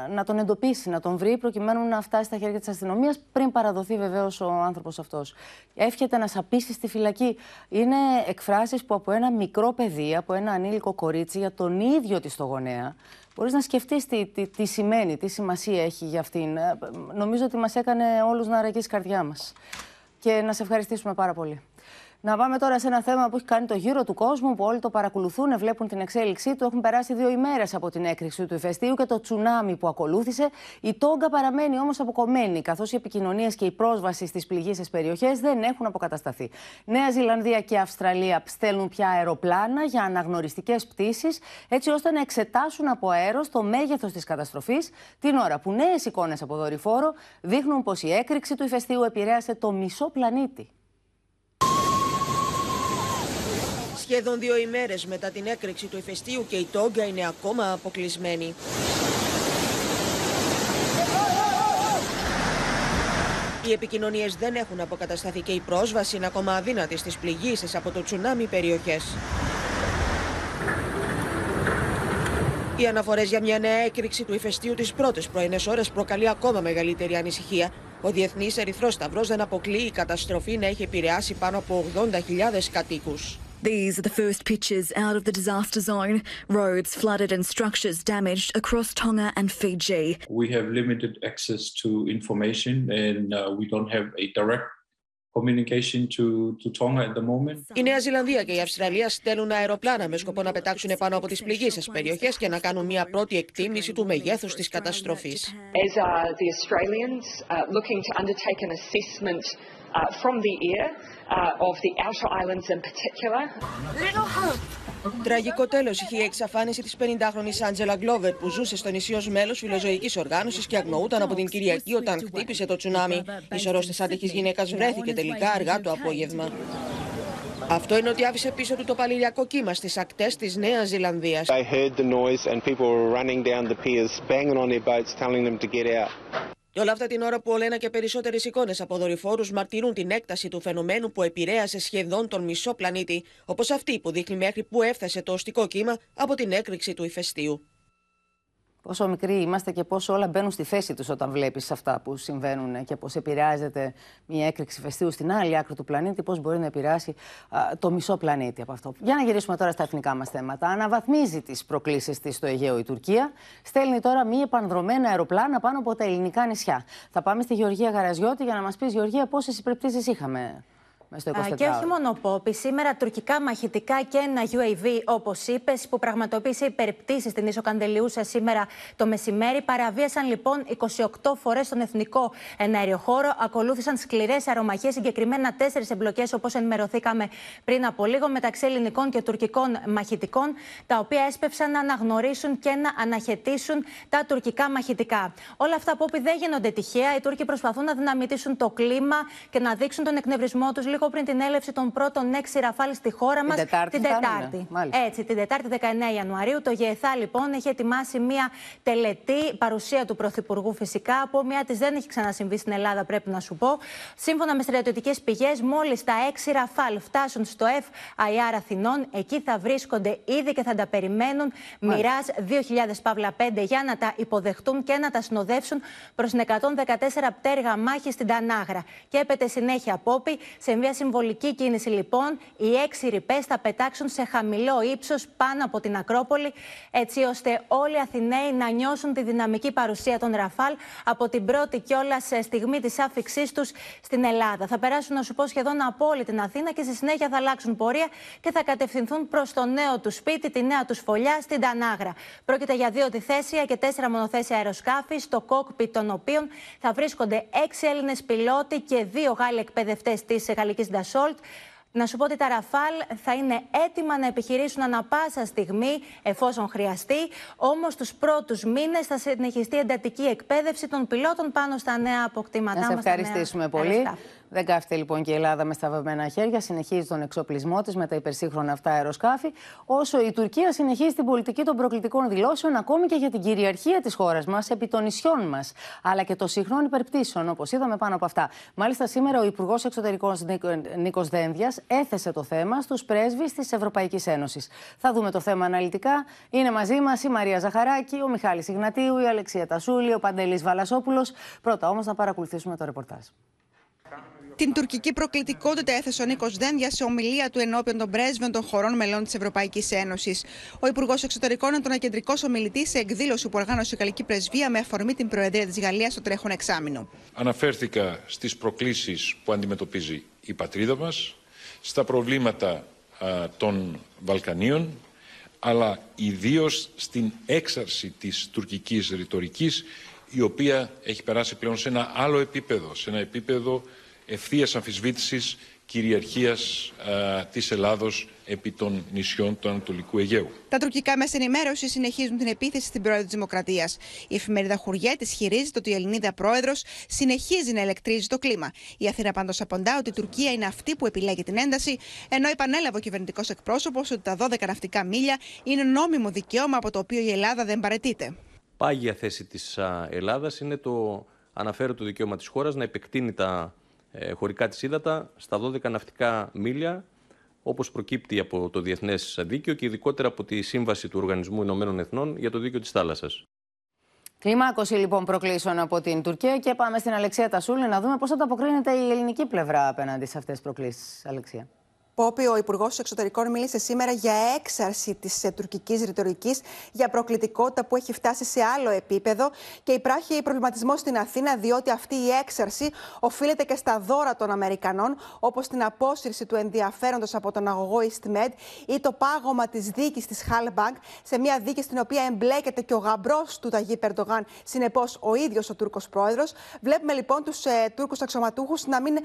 να τον εντοπίσει, να τον βρει, προκειμένου να φτάσει στα χέρια της αστυνομίας πριν παραδοθεί βεβαίως ο άνθρωπος αυτός. Εύχεται να σαπίσει στη φυλακή. Είναι εκφράσεις που από ένα μικρό παιδί, από ένα ανήλικο κορίτσι, για τον ίδιο της το γονέα, Μπορείς να σκεφτείς τι, τι, τι, σημαίνει, τι σημασία έχει για αυτήν. Ε, νομίζω ότι μας έκανε όλους να αραγεί η καρδιά μας. Και να σε ευχαριστήσουμε πάρα πολύ. Να πάμε τώρα σε ένα θέμα που έχει κάνει το γύρο του κόσμου, που όλοι το παρακολουθούν, βλέπουν την εξέλιξή του. Έχουν περάσει δύο ημέρες από την έκρηξη του ηφαιστείου και το τσουνάμι που ακολούθησε. Η Τόγκα παραμένει όμως αποκομμένη, καθώς οι επικοινωνίες και η πρόσβαση στις πληγήσεις περιοχές δεν έχουν αποκατασταθεί. Νέα Ζηλανδία και Αυστραλία στέλνουν πια αεροπλάνα για αναγνωριστικές πτήσεις, έτσι ώστε να εξετάσουν από αέρο το μέγεθος της καταστροφής, την ώρα που νέες εικόνες από δορυφόρο δείχνουν πως η έκρηξη του ηφαιστείου επηρέασε το μισό πλανήτη. Σχεδόν δύο ημέρες μετά την έκρηξη του ηφαιστείου και η Τόγκα είναι ακόμα αποκλεισμένη. Οι επικοινωνίες δεν έχουν αποκατασταθεί και η πρόσβαση είναι ακόμα αδύνατη στις πληγήσεις από το τσουνάμι περιοχές. Οι αναφορές για μια νέα έκρηξη του ηφαιστείου τις πρώτες πρωινές ώρες προκαλεί ακόμα μεγαλύτερη ανησυχία. Ο Διεθνής Ερυθρός Σταυρός δεν αποκλείει η καταστροφή να έχει επηρεάσει πάνω από 80.000 κατοίκους. These are the first pictures out of the disaster zone. Roads flooded and structures damaged across Tonga and Fiji. We have limited access to information and uh, we don't have a direct communication to, to Tonga at the moment. Η Νέα Ζηλανδία και η Αυστραλία στέλνουν αεροπλάνα με σκοπό να πετάξουν πάνω από τις πληγήσεις περιοχές και να κάνουν μια πρώτη εκτίμηση του μεγέθους της καταστροφής. As are the Australians uh, looking to undertake an assessment uh, from the air uh, of the outer islands in particular. Little hope. Τραγικό τέλος είχε η εξαφάνιση της 50χρονη Άντζελα Γκλόβερ που ζούσε στο νησί ως μέλος φιλοζωικής οργάνωσης και αγνοούταν από την Κυριακή όταν χτύπησε το τσουνάμι. Η σωρό τη άτυχη γυναίκας βρέθηκε τελικά αργά το απόγευμα. Αυτό είναι ότι άφησε πίσω του το παλιλιακό κύμα στις ακτές της Νέας Ζηλανδίας. They heard the noise and people were running down the piers, banging on their boats, telling them to get out. Και όλα αυτά την ώρα που ολένα και περισσότερες εικόνες από δορυφόρους μαρτυρούν την έκταση του φαινομένου που επηρέασε σχεδόν τον μισό πλανήτη, όπως αυτή που δείχνει μέχρι που έφτασε το οστικό κύμα από την έκρηξη του ηφαιστείου. Πόσο μικροί είμαστε και πόσο όλα μπαίνουν στη θέση τους όταν βλέπεις αυτά που συμβαίνουν και πώς επηρεάζεται μια έκρηξη φεστίου στην άλλη άκρη του πλανήτη, πώς μπορεί να επηρεάσει α, το μισό πλανήτη από αυτό. Για να γυρίσουμε τώρα στα εθνικά μας θέματα. Αναβαθμίζει τις προκλήσεις της στο Αιγαίο η Τουρκία. Στέλνει τώρα μη επανδρομένα αεροπλάνα πάνω από τα ελληνικά νησιά. Θα πάμε στη Γεωργία Γαραζιώτη για να μας πεις, Γεωργία, πόσες υπερπτήσεις είχαμε; Στο 24 Και όχι μόνο Πόπη, σήμερα τουρκικά μαχητικά και ένα UAV, όπως είπες, που πραγματοποίησε υπερπτήσεις στην ίσο Καντελιούσα σήμερα το μεσημέρι. Παραβίασαν λοιπόν 28 φορές τον εθνικό εναέριο χώρο. Ακολούθησαν σκληρές αερομαχίες, συγκεκριμένα τέσσερις εμπλοκές, όπως ενημερωθήκαμε πριν από λίγο, μεταξύ ελληνικών και τουρκικών μαχητικών, τα οποία έσπευσαν να αναγνωρίσουν και να αναχαιτήσουν τα τουρκικά μαχητικά. Όλα αυτά, Πόπη, δεν γίνονται τυχαία. Οι Τούρκοι προσπαθούν να δυναμητήσουν το κλίμα και να δείξουν τον εκνευρισμό τους λίγο πριν την έλευση των πρώτων έξι ραφάλ στη χώρα μας. Την Τετάρτη. Την Τετάρτη. Έτσι, την Τετάρτη 19 Ιανουαρίου. Το ΓΕΘΑ λοιπόν έχει ετοιμάσει μια τελετή, παρουσία του Πρωθυπουργού φυσικά. Από μια της δεν έχει ξανασυμβεί στην Ελλάδα, πρέπει να σου πω. Σύμφωνα με στρατιωτικές πηγές, μόλις τα έξι ραφάλ φτάσουν στο FIR Αθηνών, εκεί θα βρίσκονται ήδη και θα τα περιμένουν μοιρά 2.000 παύλα 5 για να τα υποδεχτούν και να τα συνοδεύσουν προς την 114 πτέρυγα μάχη στην Τανάγρα. Και έπεται συνέχεια απόπη. Σε μια συμβολική κίνηση, λοιπόν, οι έξι ρηπές θα πετάξουν σε χαμηλό ύψος πάνω από την Ακρόπολη, έτσι ώστε όλοι οι Αθηναίοι να νιώσουν τη δυναμική παρουσία των Ραφάλ από την πρώτη κιόλας στιγμή της άφηξής τους στην Ελλάδα. Θα περάσουν, να σου πω, σχεδόν από όλη την Αθήνα και στη συνέχεια θα αλλάξουν πορεία και θα κατευθυνθούν προς το νέο του σπίτι, τη νέα τους φωλιά στην Τανάγρα. Πρόκειται για δύο τυθέσια και τέσσερα μονοθέσια αεροσκάφη, στο κόκπι των οποίων θα βρίσκονται έξι Έλληνες πιλότοι και δύο Γάλλοι εκπαιδευτές της Γαλλικής Ντασόλτ. Να σου πω ότι τα Ραφάλ θα είναι έτοιμα να επιχειρήσουν ανα πάσα στιγμή εφόσον χρειαστεί. Όμως τους πρώτους μήνες θα συνεχιστεί εντατική εκπαίδευση των πιλότων πάνω στα νέα αποκτήματά μας. Να σε ευχαριστήσουμε πολύ. Δεν κάθεται λοιπόν και η Ελλάδα με σταυρωμένα χέρια. Συνεχίζει τον εξοπλισμό της με τα υπερσύγχρονα αυτά αεροσκάφη. Όσο η Τουρκία συνεχίζει την πολιτική των προκλητικών δηλώσεων, ακόμη και για την κυριαρχία της χώρας μας επί των νησιών μας. Αλλά και των συχνών υπερπτήσεων, όπως είδαμε πάνω από αυτά. Μάλιστα, σήμερα ο Υπουργός Εξωτερικών Νίκος Δένδιας έθεσε το θέμα στους πρέσβεις της Ευρωπαϊκής Ένωσης. Θα δούμε το θέμα αναλυτικά. Είναι μαζί μας η Μαρία Ζαχαράκη, ο Μιχάλης Ιγνατίου, η Αλεξία Τασούλη, ο Παντελής Βαλασόπουλος. Πρώτα όμως να παρακολουθήσουμε το ρεπορτάζ. Την τουρκική προκλητικότητα έθεσε ο Νίκος Δένδια σε ομιλία του ενώπιον των πρέσβεων των χωρών μελών της Ευρωπαϊκής Ένωσης. Ο Υπουργός Εξωτερικών είναι τον κεντρικός ομιλητής σε εκδήλωση που οργάνωσε η Γαλλική Πρεσβεία με αφορμή την Προεδρία της Γαλλίας στο τρέχον εξάμεινο. Αναφέρθηκα στις προκλήσεις που αντιμετωπίζει η πατρίδα μας, στα προβλήματα α, των Βαλκανίων, αλλά ιδίως στην έξαρση της τουρκικής ρητορικής, η οποία έχει περάσει πλέον σε ένα άλλο επίπεδο, σε ένα επίπεδο ευθείας αμφισβήτησης κυριαρχίας α, της Ελλάδος επί των νησιών του Ανατολικού Αιγαίου. Τα τουρκικά μέσα ενημέρωση συνεχίζουν την επίθεση στην πρόεδρο της Δημοκρατίας. Η εφημερίδα Χουριέτ ισχυρίζεται ότι η Ελληνίδα πρόεδρος συνεχίζει να ελεκτρίζει το κλίμα. Η Αθήνα πάντως απαντά ότι η Τουρκία είναι αυτή που επιλέγει την ένταση, ενώ επανέλαβε ο κυβερνητικός εκπρόσωπος ότι τα 12 ναυτικά μίλια είναι νόμιμο δικαίωμα από το οποίο η Ελλάδα δεν παρετείται. Πάγια θέση της Ελλάδας είναι το αναφέρω το δικαίωμα της χώρας να επεκτείνει τα ε, χωρικά της ύδατα στα 12 ναυτικά μίλια, όπως προκύπτει από το Διεθνές Δίκαιο και ειδικότερα από τη Σύμβαση του Οργανισμού Ηνωμένων Εθνών για το Δίκαιο της Θάλασσας. Κλιμάκωση λοιπόν προκλήσεων από την Τουρκία και πάμε στην Αλεξία Τασούλη να δούμε πώς ανταποκρίνεται η ελληνική πλευρά απέναντι σε αυτές τις προκλήσεις. Αλεξία. Πόπι, ο Υπουργός Εξωτερικών μίλησε σήμερα για έξαρση της ε, τουρκικής ρητορικής, για προκλητικότητα που έχει φτάσει σε άλλο επίπεδο και υπάρχει προβληματισμός στην Αθήνα, διότι αυτή η έξαρση οφείλεται και στα δώρα των Αμερικανών, όπως την απόσυρση του ενδιαφέροντος από τον αγωγό EastMed ή το πάγωμα της δίκης της Halbank, σε μια δίκη στην οποία εμπλέκεται και ο γαμπρός του Ταγί Περντογάν, συνεπώς ο ίδιος ο Τούρκος πρόεδρος. Βλέπουμε λοιπόν τους ε, Τούρκους αξιωματούχους να μην ε,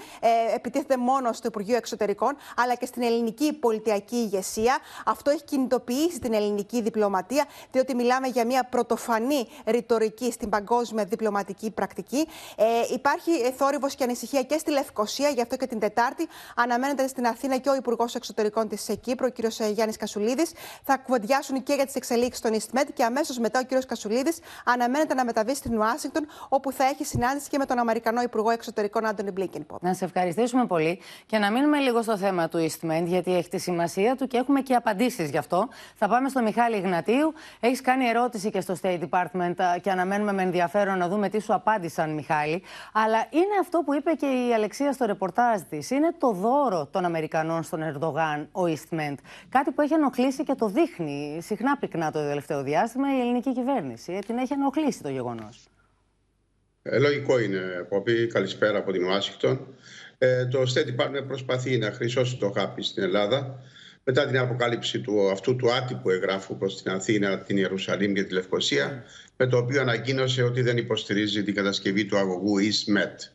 επιτίθεται μόνο στο Υπουργείο Εξωτερικών, αλλά και στην ελληνική πολιτιακή ηγεσία. Αυτό έχει κινητοποιήσει την ελληνική διπλωματία, διότι μιλάμε για μια πρωτοφανή ρητορική στην παγκόσμια διπλωματική πρακτική. Ε, υπάρχει θόρυβος και ανησυχία και στη Λευκοσία, γι' αυτό και την Τετάρτη αναμένεται στην Αθήνα και ο Υπουργός Εξωτερικών της Κύπρου, ο κ. Γιάννης Κασουλίδης. Θα κουβεντιάσουν και για τις εξελίξεις των EastMed και αμέσως μετά ο κ. Κασουλίδης αναμένεται να μεταβεί στην Ουάσιγκτον, όπου θα έχει συνάντηση και με τον Αμερικανό Υπουργό Εξωτερικών Άντωνι Μπλίνκεν. Να σε ευχαριστήσουμε πολύ και να μείνουμε λίγο στο θέμα του investment, γιατί έχει τη σημασία του και έχουμε και απαντήσεις γι' αυτό. Θα πάμε στο Μιχάλη Γνατίου. Έχεις κάνει ερώτηση και στο State Department και αναμένουμε με ενδιαφέρον να δούμε τι σου απάντησαν, Μιχάλη. Αλλά είναι αυτό που είπε και η Αλεξία στο ρεπορτάζ της. Είναι το δώρο των Αμερικανών στον Ερντογάν, ο Eastment. Κάτι που έχει ενοχλήσει και το δείχνει συχνά πυκνά το τελευταίο διάστημα η ελληνική κυβέρνηση. Ε, την έχει ενοχλήσει το γεγονός. Ε, λογικό είναι, Πόπη. Καλησπέρα από την Ουάσιγκτον. Ε, το State Department προσπαθεί να χρυσώσει το χάπι στην Ελλάδα μετά την αποκάλυψη του, αυτού του άτυπου εγγράφου προς την Αθήνα, την Ιερουσαλήμ και τη Λευκοσία με το οποίο ανακοίνωσε ότι δεν υποστηρίζει την κατασκευή του αγωγού EastMed.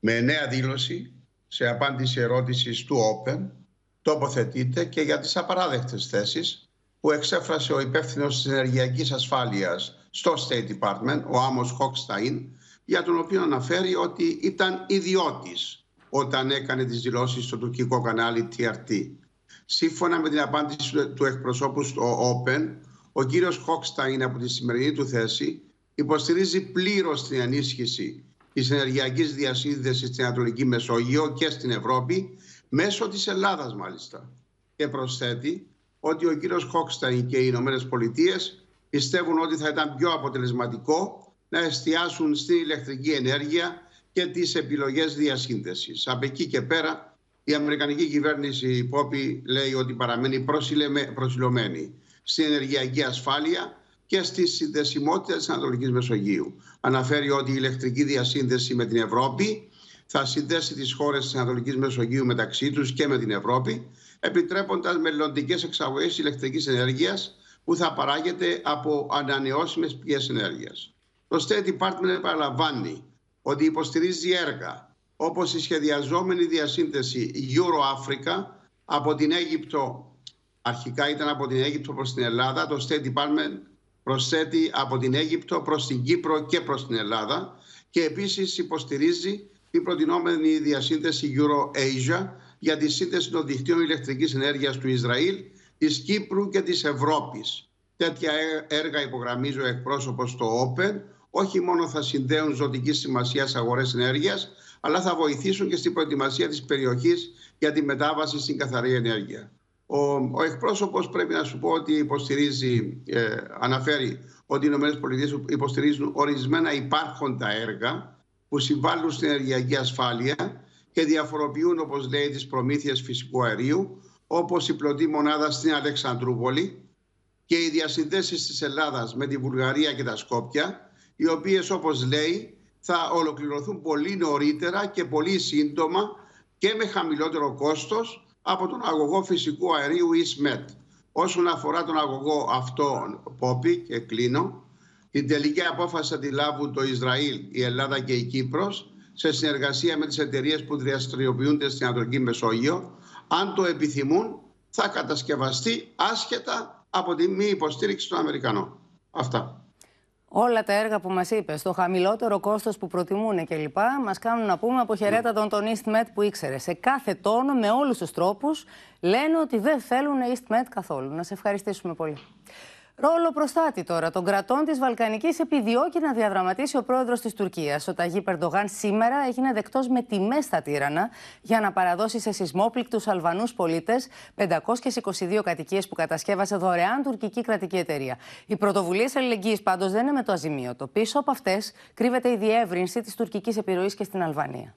Με νέα δήλωση, σε απάντηση ερώτησης του Open, τοποθετείται και για τις απαράδεκτες θέσεις που εξέφρασε ο υπεύθυνος της ενεργειακής ασφάλειας στο State Department, ο Άμος Χόκσταϊν, για τον οποίο αναφέρει ότι ήταν ιδιώτης όταν έκανε τις δηλώσεις στο τουρκικό κανάλι TRT. Σύμφωνα με την απάντηση του εκπροσώπου στο Open, ο κύριος Χόκσταϊν από τη σημερινή του θέση υποστηρίζει πλήρως την ενίσχυση της ενεργειακής διασύνδεσης στην Ανατολική Μεσόγειο και στην Ευρώπη, μέσω της Ελλάδας μάλιστα. Και προσθέτει ότι ο κύριος Χόκσταϊν και οι Ηνωμένες Πολιτείες πιστεύουν ότι θα ήταν πιο αποτελεσματικό να εστιάσουν στην ηλεκτρική ενέργεια και τις επιλογές διασύνδεσης. Από εκεί και πέρα η Αμερικανική κυβέρνηση η Πόπη λέει ότι παραμένει προσιλωμένη στην ενεργειακή ασφάλεια και στη συνδεσιμότητα της Ανατολικής Μεσογείου. Αναφέρει ότι η ηλεκτρική διασύνδεση με την Ευρώπη θα συνδέσει τις χώρες της Ανατολικής Μεσογείου μεταξύ τους και με την Ευρώπη, επιτρέποντας μελλοντικές εξαγωγές ηλεκτρικής ενέργειας που θα παράγεται από ανανεώσιμες πηγές ενέργειας. Το State Department επαναλαμβάνει ότι υποστηρίζει έργα όπως η σχεδιαζόμενη διασύνδεση Euro-Africa από την Αίγυπτο, αρχικά ήταν από την Αίγυπτο προς την Ελλάδα, το State Department προσθέτει από την Αίγυπτο προς την Κύπρο και προς την Ελλάδα και επίσης υποστηρίζει την προτινόμενη διασύνδεση Euro-Asia για τη σύνδεση των δικτύων ηλεκτρικής ενέργειας του Ισραήλ, της Κύπρου και της Ευρώπης. Τέτοια έργα υπογραμμίζει ο εκπρόσωπος στο Open, όχι μόνο θα συνδέουν ζωτικής σημασίας αγορές ενέργειας, αλλά θα βοηθήσουν και στην προετοιμασία της περιοχής για τη μετάβαση στην καθαρή ενέργεια. Ο, ο εκπρόσωπος πρέπει να σου πω ότι υποστηρίζει, ε, αναφέρει ότι οι ΗΠΑ υποστηρίζουν ορισμένα υπάρχοντα έργα που συμβάλλουν στην ενεργειακή ασφάλεια και διαφοροποιούν, όπως λέει, τις προμήθειες φυσικού αερίου, όπως η πλωτή μονάδα στην Αλεξανδρούπολη και οι διασυνδέσεις της Ελλάδας με τη Βουλγαρία και τα Σκόπια, οι οποίες, όπως λέει, θα ολοκληρωθούν πολύ νωρίτερα και πολύ σύντομα και με χαμηλότερο κόστος από τον αγωγό φυσικού αερίου EastMed. Όσον αφορά τον αγωγό αυτό, Πόπι, και κλείνω, την τελική απόφαση θα τη λάβουν το Ισραήλ, η Ελλάδα και η Κύπρος σε συνεργασία με τις εταιρείες που δραστηριοποιούνται στην Ανατολική Μεσόγειο. Αν το επιθυμούν, θα κατασκευαστεί άσχετα από τη μη υποστήριξη των Αμερικανών. Αυτά. Όλα τα έργα που μας είπες, το χαμηλότερο κόστος που προτιμούν κλπ., μας κάνουν να πούμε αποχαιρέτα τον, τον EastMed που ήξερε. Σε κάθε τόνο, με όλους τους τρόπους, λένε ότι δεν θέλουν EastMed καθόλου. Να σε ευχαριστήσουμε πολύ. Ρόλο προστάτη τώρα των κρατών της Βαλκανικής επιδιώκει να διαδραματίσει ο πρόεδρος της Τουρκίας. Ο Ταγί Περντογάν σήμερα έγινε δεκτός με τιμές στα τύρανα για να παραδώσει σε σεισμόπληκτους Αλβανούς πολίτες 522 κατοικίες που κατασκεύασε δωρεάν τουρκική κρατική εταιρεία. Οι πρωτοβουλίες αλληλεγγύης πάντως δεν είναι με το αζημίωτο. Πίσω από αυτές κρύβεται η διεύρυνση της τουρκικής επιρροής και στην Αλβανία.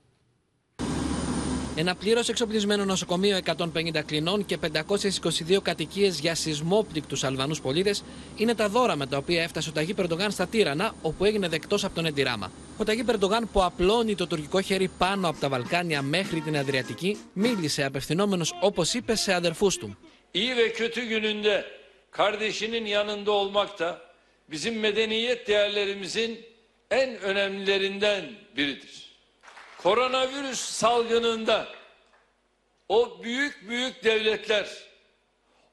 Ένα πλήρως εξοπλισμένο νοσοκομείο 150 κλινών και 522 κατοικίες για σεισμόπληκτους Αλβανούς πολίτες είναι τα δώρα με τα οποία έφτασε ο Ταγί Περντογάν στα Τύρανα, όπου έγινε δεκτός από τον Εντιράμα. Ο Ταγί Περντογάν, που απλώνει το τουρκικό χέρι πάνω από τα Βαλκάνια μέχρι την Αδριατική, μίλησε απευθυνόμενος όπως είπε σε αδερφούς του. İyi ve kötü gününde kardeşinin yanında olmak da bizim medeniyet değerlerimizin en önemlilerinden biridir. koronavirüs salgınında o büyük büyük devletler,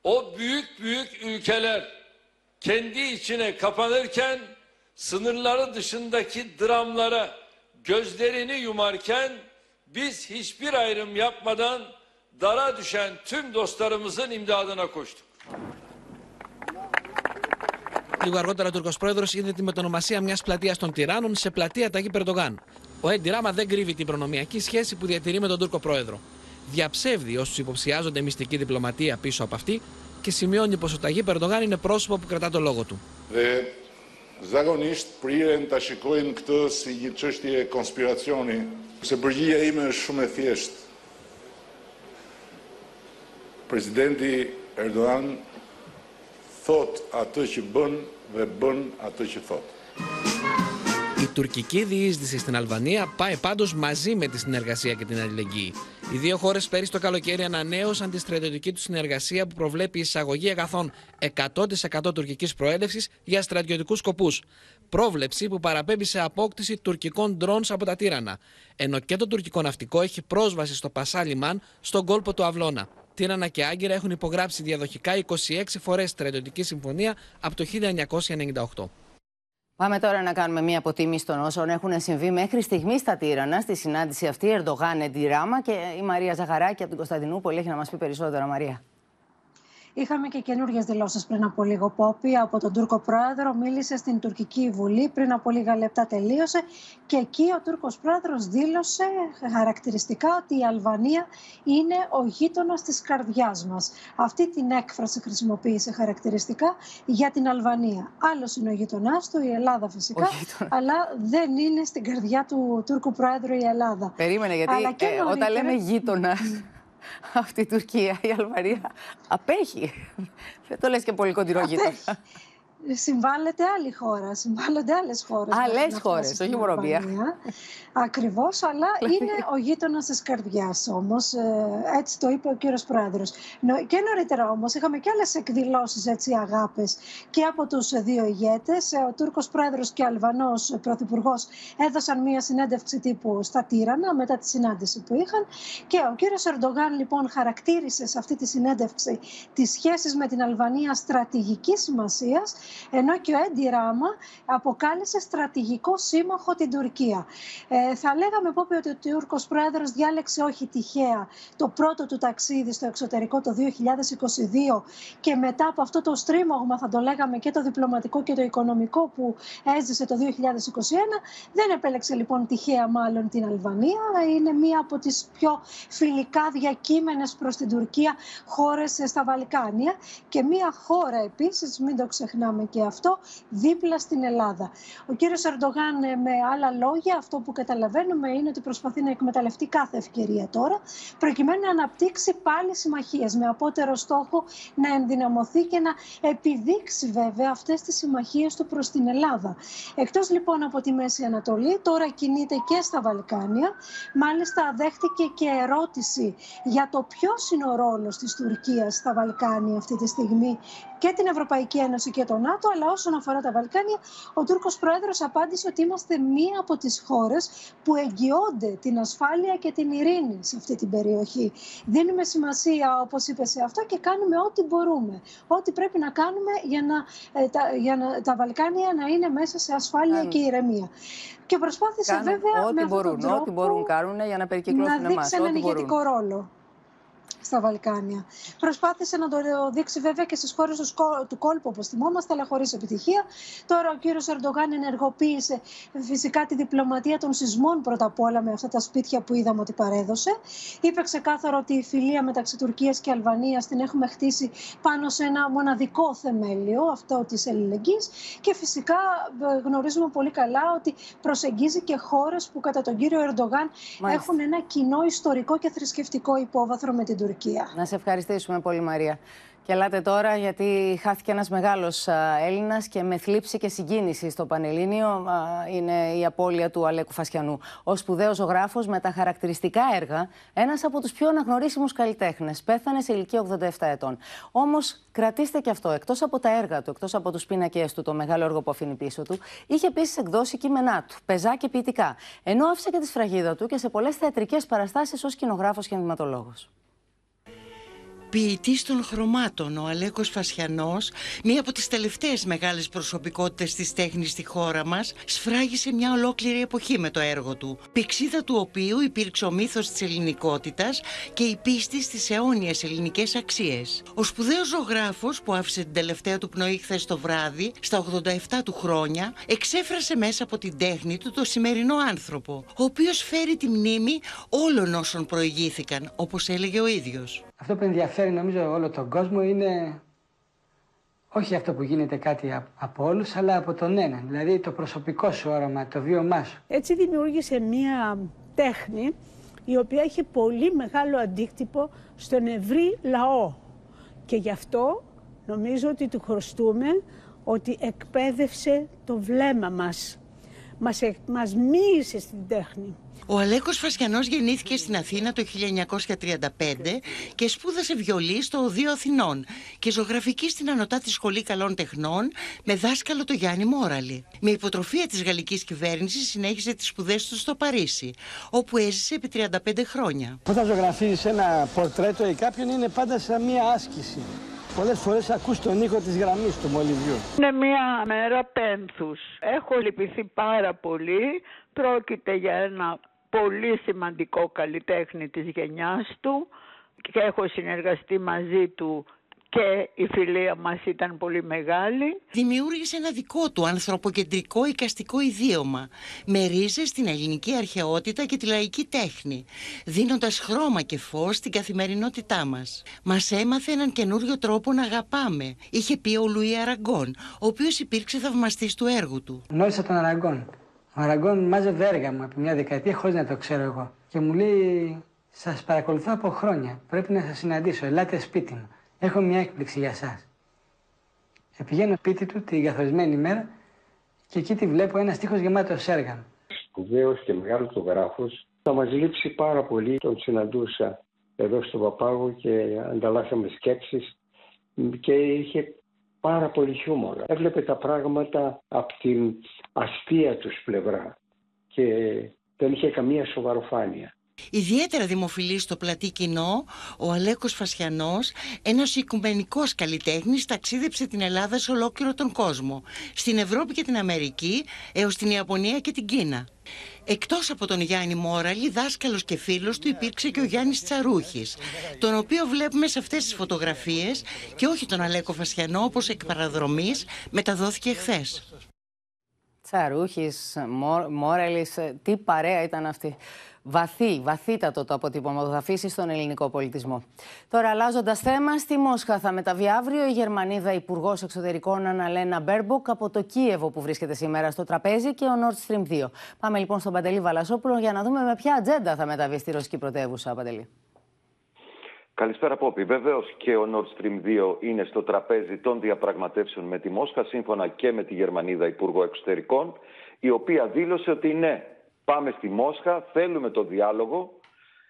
o büyük büyük ülkeler kendi içine kapanırken sınırları dışındaki dramlara gözlerini yumarken biz hiçbir ayrım yapmadan dara düşen tüm dostlarımızın imdadına koştuk. Λίγο αργότερα, ο Τούρκο πρόεδρο είδε τη μετονομασία μια πλατεία των Τυράννων σε πλατεία Ταγί Περντογάν. Ο Έντι Ράμα δεν κρύβει την προνομιακή σχέση που διατηρεί με τον Τούρκο πρόεδρο. Διαψεύδει όσους υποψιάζονται μυστική διπλωματία πίσω από αυτή και σημειώνει πως ο Ταγί Περντογάν είναι πρόσωπο που κρατά το λόγο του. Zagonisht priren ta shikojnë këtë si një çështje konspiracioni, se përgjigja ime është shumë e thjeshtë. Presidenti Erdogan thot atë që bën dhe bën atë që thot. Η τουρκική διείσδυση στην Αλβανία πάει πάντως μαζί με τη συνεργασία και την αλληλεγγύη. Οι δύο χώρες πέρυσι το καλοκαίρι ανανέωσαν τη στρατιωτική τους συνεργασία που προβλέπει εισαγωγή αγαθών 100% τουρκικής προέλευσης για στρατιωτικούς σκοπούς. Πρόβλεψη που παραπέμπει σε απόκτηση τουρκικών ντρόνς από τα τύρανα. Ενώ και το τουρκικό ναυτικό έχει πρόσβαση στο Πασά Λιμάν στον κόλπο του Αυλώνα. Τύρανα και Άγκυρα έχουν υπογράψει διαδοχικά 26 φορές στρατιωτική συμφωνία από το 1998. Πάμε τώρα να κάνουμε μία αποτίμηση των όσων έχουν συμβεί μέχρι στιγμή στα Τύρανα, στη συνάντηση αυτή Ερντογάν Εντιράμα και η Μαρία Ζαχαράκη από την Κωνσταντινούπολη έχει να μας πει περισσότερα, Μαρία. Είχαμε και καινούργιες δηλώσεις πριν από λίγο. Πόπι από τον Τούρκο πρόεδρο μίλησε στην τουρκική βουλή. Πριν από λίγα λεπτά τελείωσε. Και εκεί ο Τούρκος πρόεδρος δήλωσε χαρακτηριστικά ότι η Αλβανία είναι ο γείτονας της καρδιάς μας. Αυτή την έκφραση χρησιμοποίησε χαρακτηριστικά για την Αλβανία. Άλλος είναι ο γείτονάς του, η Ελλάδα φυσικά. Αλλά δεν είναι στην καρδιά του Τούρκου πρόεδρου η Ελλάδα. Περίμενε, γιατί ε, όταν λέμε γείτονα αυτή η Τουρκία, η Αλβανία απέχει. Δεν το λες και πολύ κοντινό γείτονα. Συμβάλλεται άλλη χώρα, συμβάλλονται άλλες χώρες. Άλλες χώρες, όχι μόνο μία. Ακριβώς, αλλά είναι ο γείτονας της καρδιάς όμως. Ε, έτσι το είπε ο κύριος Πρόεδρος. Και νωρίτερα όμως είχαμε και άλλες εκδηλώσεις αγάπες και από τους δύο ηγέτες. Ε, ο Τούρκος Πρόεδρος και ο Αλβανός Πρωθυπουργός έδωσαν μία συνέντευξη τύπου στα Τύρανα μετά τη συνάντηση που είχαν. Και ο κύριος Ερντογάν λοιπόν χαρακτήρισε σε αυτή τη συνέντευξη τις σχέσεις με την Αλβανία στρατηγικής σημασίας ενώ και ο Έντι Ράμα αποκάλεσε στρατηγικό σύμμαχο την Τουρκία. Ε, θα λέγαμε πω ότι ο Τούρκος πρόεδρος διάλεξε όχι τυχαία το πρώτο του ταξίδι στο εξωτερικό το 2022 και μετά από αυτό το στρίμωγμα θα το λέγαμε και το διπλωματικό και το οικονομικό που έζησε το 2021 δεν επέλεξε λοιπόν τυχαία μάλλον την Αλβανία είναι μία από τις πιο φιλικά διακείμενες προς την Τουρκία χώρες στα Βαλκάνια και μία χώρα επίσης μην το ξεχνάμε και αυτό δίπλα στην Ελλάδα. Ο κύριος Ερντογάν ε, με άλλα λόγια αυτό που καταλαβαίνουμε είναι ότι προσπαθεί να εκμεταλλευτεί κάθε ευκαιρία τώρα προκειμένου να αναπτύξει πάλι συμμαχίες με απότερο στόχο να ενδυναμωθεί και να επιδείξει βέβαια αυτές τις συμμαχίες του προς την Ελλάδα. Εκτός λοιπόν από τη Μέση Ανατολή τώρα κινείται και στα Βαλκάνια. Μάλιστα δέχτηκε και ερώτηση για το ποιος είναι ο ρόλος της Τουρκίας στα Βαλκάνια αυτή τη στιγμή και την Ευρωπαϊκή Ένωση και τον ΝΑΤΟ, αλλά όσον αφορά τα Βαλκάνια, ο Τούρκος Πρόεδρος απάντησε ότι είμαστε μία από τις χώρες που εγγυώνται την ασφάλεια και την ειρήνη σε αυτή την περιοχή. Δίνουμε σημασία, όπως είπε, σε αυτό και κάνουμε ό,τι μπορούμε. Ό,τι πρέπει να κάνουμε για, να, ε, τα, για να, τα Βαλκάνια να είναι μέσα σε ασφάλεια και ηρεμία. Και προσπάθησε βέβαια ό,τι με μπορούν, τον τρόπο ό,τι μπορούν κάνουν για να περικυκλώσουν να δείξει έναν ηγετικό ρόλο στα Βαλκάνια. Προσπάθησε να το δείξει βέβαια και στις χώρες του κόλπου, όπως θυμόμαστε, αλλά χωρίς επιτυχία. Τώρα ο κύριος Ερντογάν ενεργοποίησε φυσικά τη διπλωματία των σεισμών πρώτα απ' όλα με αυτά τα σπίτια που είδαμε ότι παρέδωσε. Είπε ξεκάθαρο ότι η φιλία μεταξύ Τουρκίας και Αλβανίας την έχουμε χτίσει πάνω σε ένα μοναδικό θεμέλιο, αυτό της ελληνικής. Και φυσικά ε, γνωρίζουμε πολύ καλά ότι προσεγγίζει και χώρες που κατά τον κύριο Ερντογάν έχουν ένα κοινό ιστορικό και θρησκευτικό υπόβαθρο με την Τουρκία. Να σε ευχαριστήσουμε πολύ Μαρία. Και ελάτε τώρα γιατί χάθηκε ένας μεγάλος Έλληνας και με θλίψη και συγκίνηση στο Πανελλήνιο είναι η απώλεια του Αλέκου Φασιανού. Ο σπουδαίος ζωγράφος με τα χαρακτηριστικά έργα, ένας από τους πιο αναγνωρίσιμους καλλιτέχνες, πέθανε σε ηλικία 87 ετών. Όμως κρατήστε και αυτό, εκτός από τα έργα του, εκτός από τους πίνακες του, το μεγάλο έργο που αφήνει πίσω του, είχε επίσης εκδώσει κείμενά του, πεζά και ποιητικά, ενώ άφησε και τη σφραγίδα του και σε πολλές θεατρικές παραστάσεις ως σκηνογράφος και ενδυματολόγος ποιητής των χρωμάτων, ο Αλέκος Φασιανός, μία από τις τελευταίες μεγάλες προσωπικότητες της τέχνης στη χώρα μας, σφράγισε μια ολόκληρη εποχή με το έργο του, πηξίδα του οποίου υπήρξε ο μύθος της ελληνικότητας και η πίστη στις αιώνιες ελληνικές αξίες. Ο σπουδαίος ζωγράφος που άφησε την τελευταία του πνοή χθες το βράδυ, στα 87 του χρόνια, εξέφρασε μέσα από την τέχνη του το σημερινό άνθρωπο, ο οποίος φέρει τη μνήμη όλων όσων προηγήθηκαν, όπως έλεγε ο ίδιος. Αυτό που ενδιαφέρει νομίζω όλο τον κόσμο είναι όχι αυτό που γίνεται κάτι από όλους, αλλά από τον έναν. Δηλαδή το προσωπικό σου όραμα, το βίωμά σου. Έτσι δημιούργησε μία τέχνη η οποία έχει πολύ μεγάλο αντίκτυπο στον ευρύ λαό. Και γι' αυτό νομίζω ότι του χρωστούμε ότι εκπαίδευσε το βλέμμα μας. Μας, ε, μας μίλησε στην τέχνη. Ο Αλέκος Φασιανός γεννήθηκε στην Αθήνα το 1935 και σπούδασε βιολί στο Οδείο Αθηνών και ζωγραφική στην Ανωτάτη Σχολή Καλών Τεχνών με δάσκαλο το Γιάννη Μόραλη. Με υποτροφία της γαλλικής κυβέρνησης συνέχισε τις σπουδές του στο Παρίσι, όπου έζησε επί 35 χρόνια. Όταν ζωγραφίζεις ένα πορτρέτο ή κάποιον είναι πάντα σαν μία άσκηση. Πολλές φορές ακούς τον ήχο της γραμμής του μολυβιού. Είναι μια μέρα πένθους. Έχω λυπηθεί πάρα πολύ. Πρόκειται για ένα πολύ σημαντικό καλλιτέχνη της γενιάς του και έχω συνεργαστεί μαζί του και η φιλία μας ήταν πολύ μεγάλη. Δημιούργησε ένα δικό του ανθρωποκεντρικό οικαστικό ιδίωμα με ρίζες στην ελληνική αρχαιότητα και τη λαϊκή τέχνη, δίνοντας χρώμα και φως στην καθημερινότητά μας. Μας έμαθε έναν καινούριο τρόπο να αγαπάμε, είχε πει ο Λουί Αραγκόν, ο οποίος υπήρξε θαυμαστής του έργου του. Γνώρισα τον Αραγκόν. Ο Αραγκόν μάζευε έργα μου από μια δεκαετία χωρίς να το ξέρω εγώ. Και μου λέει, σας παρακολουθώ από χρόνια, πρέπει να σας συναντήσω, ελάτε σπίτι μου. Έχω μια έκπληξη για εσά. Πηγαίνω σπίτι του την καθορισμένη ημέρα και εκεί τη βλέπω ένα στίχος γεμάτο έργα. Σπουδαίος και μεγάλος το γράφο. Θα μας λείψει πάρα πολύ. Τον συναντούσα εδώ στο Παπάγο και ανταλλάσσαμε σκέψεις και είχε πάρα πολύ χιούμορ. Έβλεπε τα πράγματα από την αστεία τους πλευρά και δεν είχε καμία σοβαροφάνεια. Ιδιαίτερα δημοφιλής στο πλατή κοινό, ο Αλέκος Φασιανός, ένας οικουμενικός καλλιτέχνης, ταξίδεψε την Ελλάδα σε ολόκληρο τον κόσμο, στην Ευρώπη και την Αμερική, έως την Ιαπωνία και την Κίνα. Εκτός από τον Γιάννη Μόραλη, δάσκαλος και φίλος του υπήρξε και ο Γιάννης Τσαρούχης, τον οποίο βλέπουμε σε αυτές τις φωτογραφίες και όχι τον Αλέκο Φασιανό όπως εκ παραδρομής μεταδόθηκε χθες. Τσαρούχης, Μόραλης, τι παρέα ήταν αυτή. Βαθύ, βαθύτατο το αποτύπωμα που θα αφήσει στον ελληνικό πολιτισμό. Τώρα, αλλάζοντας θέμα, στη Μόσχα θα μεταβεί αύριο η Γερμανίδα Υπουργός Εξωτερικών Αναλένα Μπέρμποκ από το Κίεβο που βρίσκεται σήμερα στο τραπέζι και ο Nord Stream 2. Πάμε λοιπόν στον Παντελή Βαλασόπουλο για να δούμε με ποια ατζέντα θα μεταβεί στη ρωσική πρωτεύουσα, Παντελή. Καλησπέρα, Πόπη. Βεβαίως και ο Nord Stream 2 είναι στο τραπέζι των διαπραγματεύσεων με τη Μόσχα, σύμφωνα και με τη Γερμανίδα Υπουργό Εξωτερικών, η οποία δήλωσε ότι ναι, Πάμε στη Μόσχα, θέλουμε το διάλογο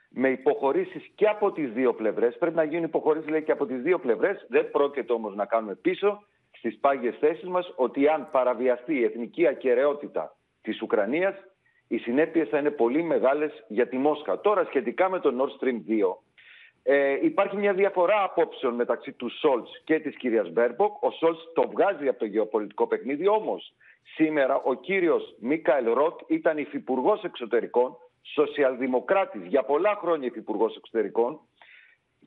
με υποχωρήσεις και από τις δύο πλευρές. Πρέπει να γίνουν υποχωρήσεις λέει, και από τις δύο πλευρές. Δεν πρόκειται όμως να κάνουμε πίσω στις πάγιες θέσεις μας ότι αν παραβιαστεί η εθνική ακεραιότητα της Ουκρανίας οι συνέπειες θα είναι πολύ μεγάλες για τη Μόσχα. Τώρα σχετικά με το Nord Stream 2 ε, υπάρχει μια διαφορά απόψεων μεταξύ του Σόλτς και της κυρίας Μπέρμποκ. Ο Σόλτς το βγάζει από το γεωπολιτικό παιχνίδι, όμως σήμερα ο κύριος Μίκαελ Ροτ ήταν υφυπουργός εξωτερικών, σοσιαλδημοκράτης για πολλά χρόνια υφυπουργός εξωτερικών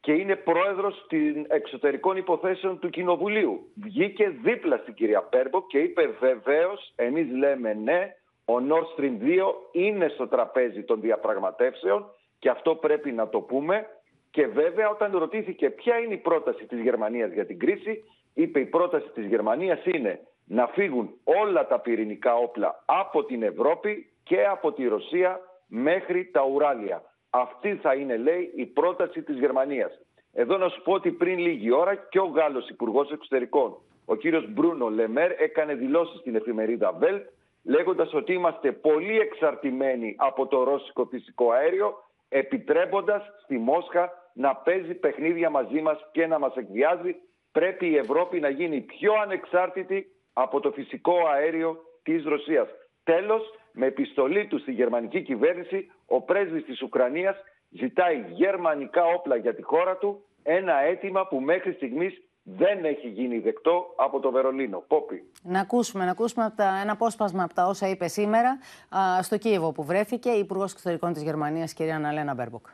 και είναι πρόεδρος των εξωτερικών υποθέσεων του Κοινοβουλίου. Βγήκε δίπλα στην κυρία Μπέρμποκ και είπε βεβαίως, εμείς λέμε ναι, ο Nord Stream 2 είναι στο τραπέζι των διαπραγματεύσεων και αυτό πρέπει να το πούμε και βέβαια όταν ρωτήθηκε ποια είναι η πρόταση της Γερμανίας για την κρίση, είπε η πρόταση της Γερμανίας είναι να φύγουν όλα τα πυρηνικά όπλα από την Ευρώπη και από τη Ρωσία μέχρι τα Ουράλια. Αυτή θα είναι, λέει, η πρόταση της Γερμανίας. Εδώ να σου πω ότι πριν λίγη ώρα και ο Γάλλος Υπουργός Εξωτερικών, ο κύριος Μπρούνο Λεμέρ, έκανε δηλώσεις στην εφημερίδα Welt, λέγοντας ότι είμαστε πολύ εξαρτημένοι από το ρώσικο φυσικό αέριο, επιτρέποντας στη Μόσχα να παίζει παιχνίδια μαζί μας και να μας εκβιάζει. Πρέπει η Ευρώπη να γίνει πιο ανεξάρτητη από το φυσικό αέριο της Ρωσίας. Τέλος, με επιστολή του στη γερμανική κυβέρνηση, ο πρέσβης της Ουκρανίας ζητάει γερμανικά όπλα για τη χώρα του, ένα αίτημα που μέχρι στιγμής δεν έχει γίνει δεκτό από το Βερολίνο. Πόπι. Να ακούσουμε, να ακούσουμε από τα, ένα απόσπασμα από τα όσα είπε σήμερα α, στο Κίεβο που βρέθηκε η Υπουργός Εξωτερικών της Γερμανίας, κυρία Αναλένα Μπέρμποκ.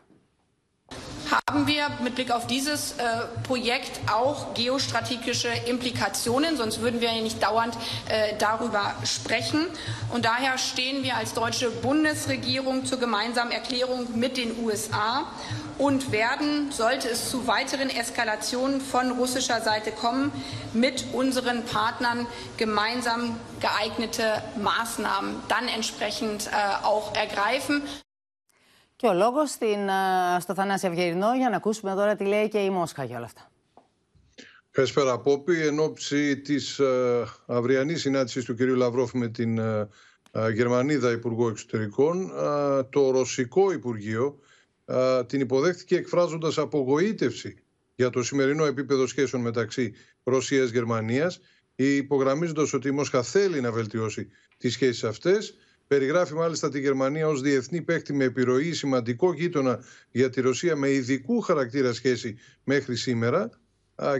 Haben wir mit Blick auf dieses äh, Projekt auch geostrategische Implikationen, sonst würden wir ja nicht dauernd äh, darüber sprechen. Und daher stehen wir als deutsche Bundesregierung zur gemeinsamen Erklärung mit den USA und werden, sollte es zu weiteren Eskalationen von russischer Seite kommen, mit unseren Partnern gemeinsam geeignete Maßnahmen dann entsprechend äh, auch ergreifen. Και ο λόγος στο Θανάση Αυγερινό για να ακούσουμε τώρα τι λέει και η Μόσχα για όλα αυτά. Καλησπέρα, Πόπη. Εν ώψη της uh, αυριανής συνάντησης του κ. Λαυρόφ με την uh, Γερμανίδα Υπουργό Εξωτερικών, το Ρωσικό Υπουργείο την υποδέχτηκε εκφράζοντας απογοήτευση για το σημερινό επίπεδο σχέσεων μεταξύ Ρωσίας-Γερμανίας, υπογραμμίζοντας ότι η Μόσχα θέλει να βελτιώσει τις σχέσεις αυτές. Περιγράφει μάλιστα τη Γερμανία ως διεθνή παίκτη με επιρροή σημαντικό γείτονα για τη Ρωσία με ειδικού χαρακτήρα σχέση μέχρι σήμερα.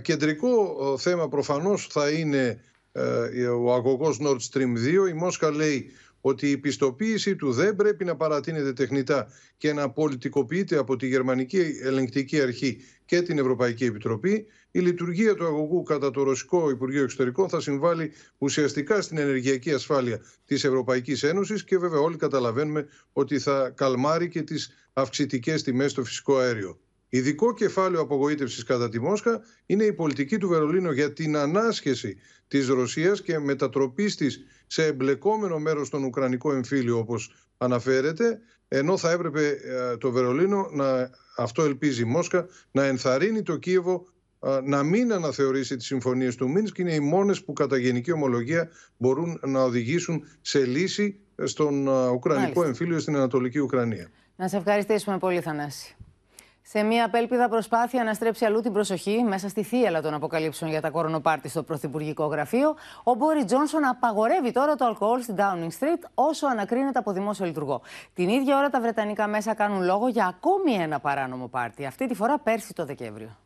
Κεντρικό θέμα προφανώς θα είναι ε, ο αγωγός Nord Stream 2. Η Μόσχα λέει ότι η πιστοποίηση του δεν πρέπει να παρατείνεται τεχνητά και να πολιτικοποιείται από τη Γερμανική Ελεγκτική Αρχή και την Ευρωπαϊκή Επιτροπή. Η λειτουργία του αγωγού κατά το Ρωσικό Υπουργείο Εξωτερικών θα συμβάλλει ουσιαστικά στην ενεργειακή ασφάλεια της Ευρωπαϊκής Ένωσης και βέβαια όλοι καταλαβαίνουμε ότι θα καλμάρει και τις αυξητικές τιμές στο φυσικό αέριο. Ειδικό κεφάλαιο απογοήτευσης κατά τη Μόσχα είναι η πολιτική του Βερολίνου για την ανάσχεση της Ρωσίας και μετατροπής της σε εμπλεκόμενο μέρος στον Ουκρανικό εμφύλιο, όπως αναφέρεται, ενώ θα έπρεπε ε, το Βερολίνο, να, αυτό ελπίζει η Μόσχα, να ενθαρρύνει το Κίεβο να μην αναθεωρήσει τις συμφωνίες του Μίνσκ είναι οι μόνες που κατά γενική ομολογία μπορούν να οδηγήσουν σε λύση στον Ουκρανικό Μάλιστα. εμφύλιο στην Ανατολική Ουκρανία. Να σε ευχαριστήσουμε πολύ Θανάση. Σε μια απέλπιδα προσπάθεια να στρέψει αλλού την προσοχή μέσα στη θύελα των αποκαλύψεων για τα κορονοπάρτι στο Πρωθυπουργικό Γραφείο, ο Μπόρι Τζόνσον απαγορεύει τώρα το αλκοόλ στην Downing Street όσο ανακρίνεται από δημόσιο λειτουργό. Την ίδια ώρα τα Βρετανικά μέσα κάνουν λόγο για ακόμη ένα παράνομο πάρτι, αυτή τη φορά πέρσι το Δεκέμβριο.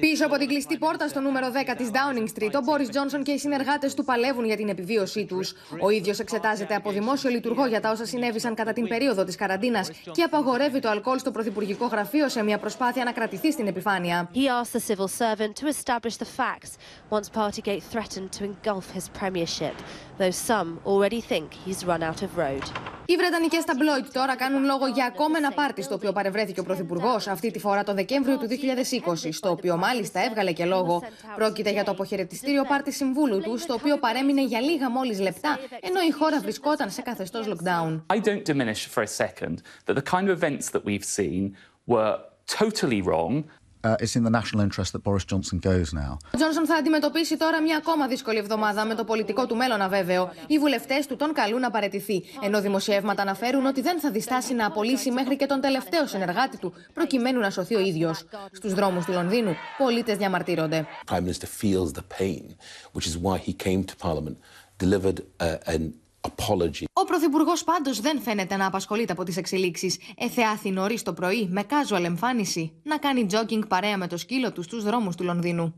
Πίσω από την κλειστή πόρτα στο νούμερο 10 της Downing Street, ο Μπόρι Τζόνσον και οι συνεργάτες του παλεύουν για την επιβίωσή τους. Ο ίδιος εξετάζεται από δημόσιο λειτουργό για τα όσα συνέβησαν κατά την περίοδο της καραντίνας και απαγορεύει το αλκοόλ στο Πρωθυπουργικό Γραφείο σε μια προσπάθεια να κρατηθεί στην επιφάνεια. He asked the civil servant to establish the facts once Partygate threatened to engulf his premiership, though some already think he's run out of road. Οι Βρετανικές ταμπλόιτ τώρα κάνουν λόγο για ακόμα ένα πάρτι στο οποίο παρευρέθηκε ο Πρωθυπουργός, αυτή τη φορά το Δεκέμβριο του 2020, στο οποίο μάλιστα έβγαλε και λόγο. Πρόκειται για το αποχαιρετιστήριο πάρτι συμβούλου του, στο οποίο παρέμεινε για λίγα μόλις λεπτά, ενώ η χώρα βρισκόταν σε καθεστώς lockdown. I don't diminish for a second that the kind of events that we've seen were totally wrong uh, it's in the national interest that Boris Johnson goes now. Ο Τζόνσον θα αντιμετωπίσει τώρα μια ακόμα δύσκολη εβδομάδα με το πολιτικό του μέλλον αβέβαιο. Οι βουλευτές του τον καλούν να παρετηθεί, ενώ δημοσιεύματα αναφέρουν ότι δεν θα διστάσει να απολύσει μέχρι και τον τελευταίο συνεργάτη του, προκειμένου να σωθεί ο ίδιος. Στους δρόμους του Λονδίνου, πολίτες διαμαρτύρονται. Prime Minister feels the pain, which is why he came to Parliament, delivered uh, an apology. Ο Πρωθυπουργός πάντως δεν φαίνεται να απασχολείται από τις εξελίξεις. Εθεάθη νωρίς το πρωί, με casual εμφάνιση, να κάνει jogging παρέα με το σκύλο του στους δρόμους του Λονδίνου.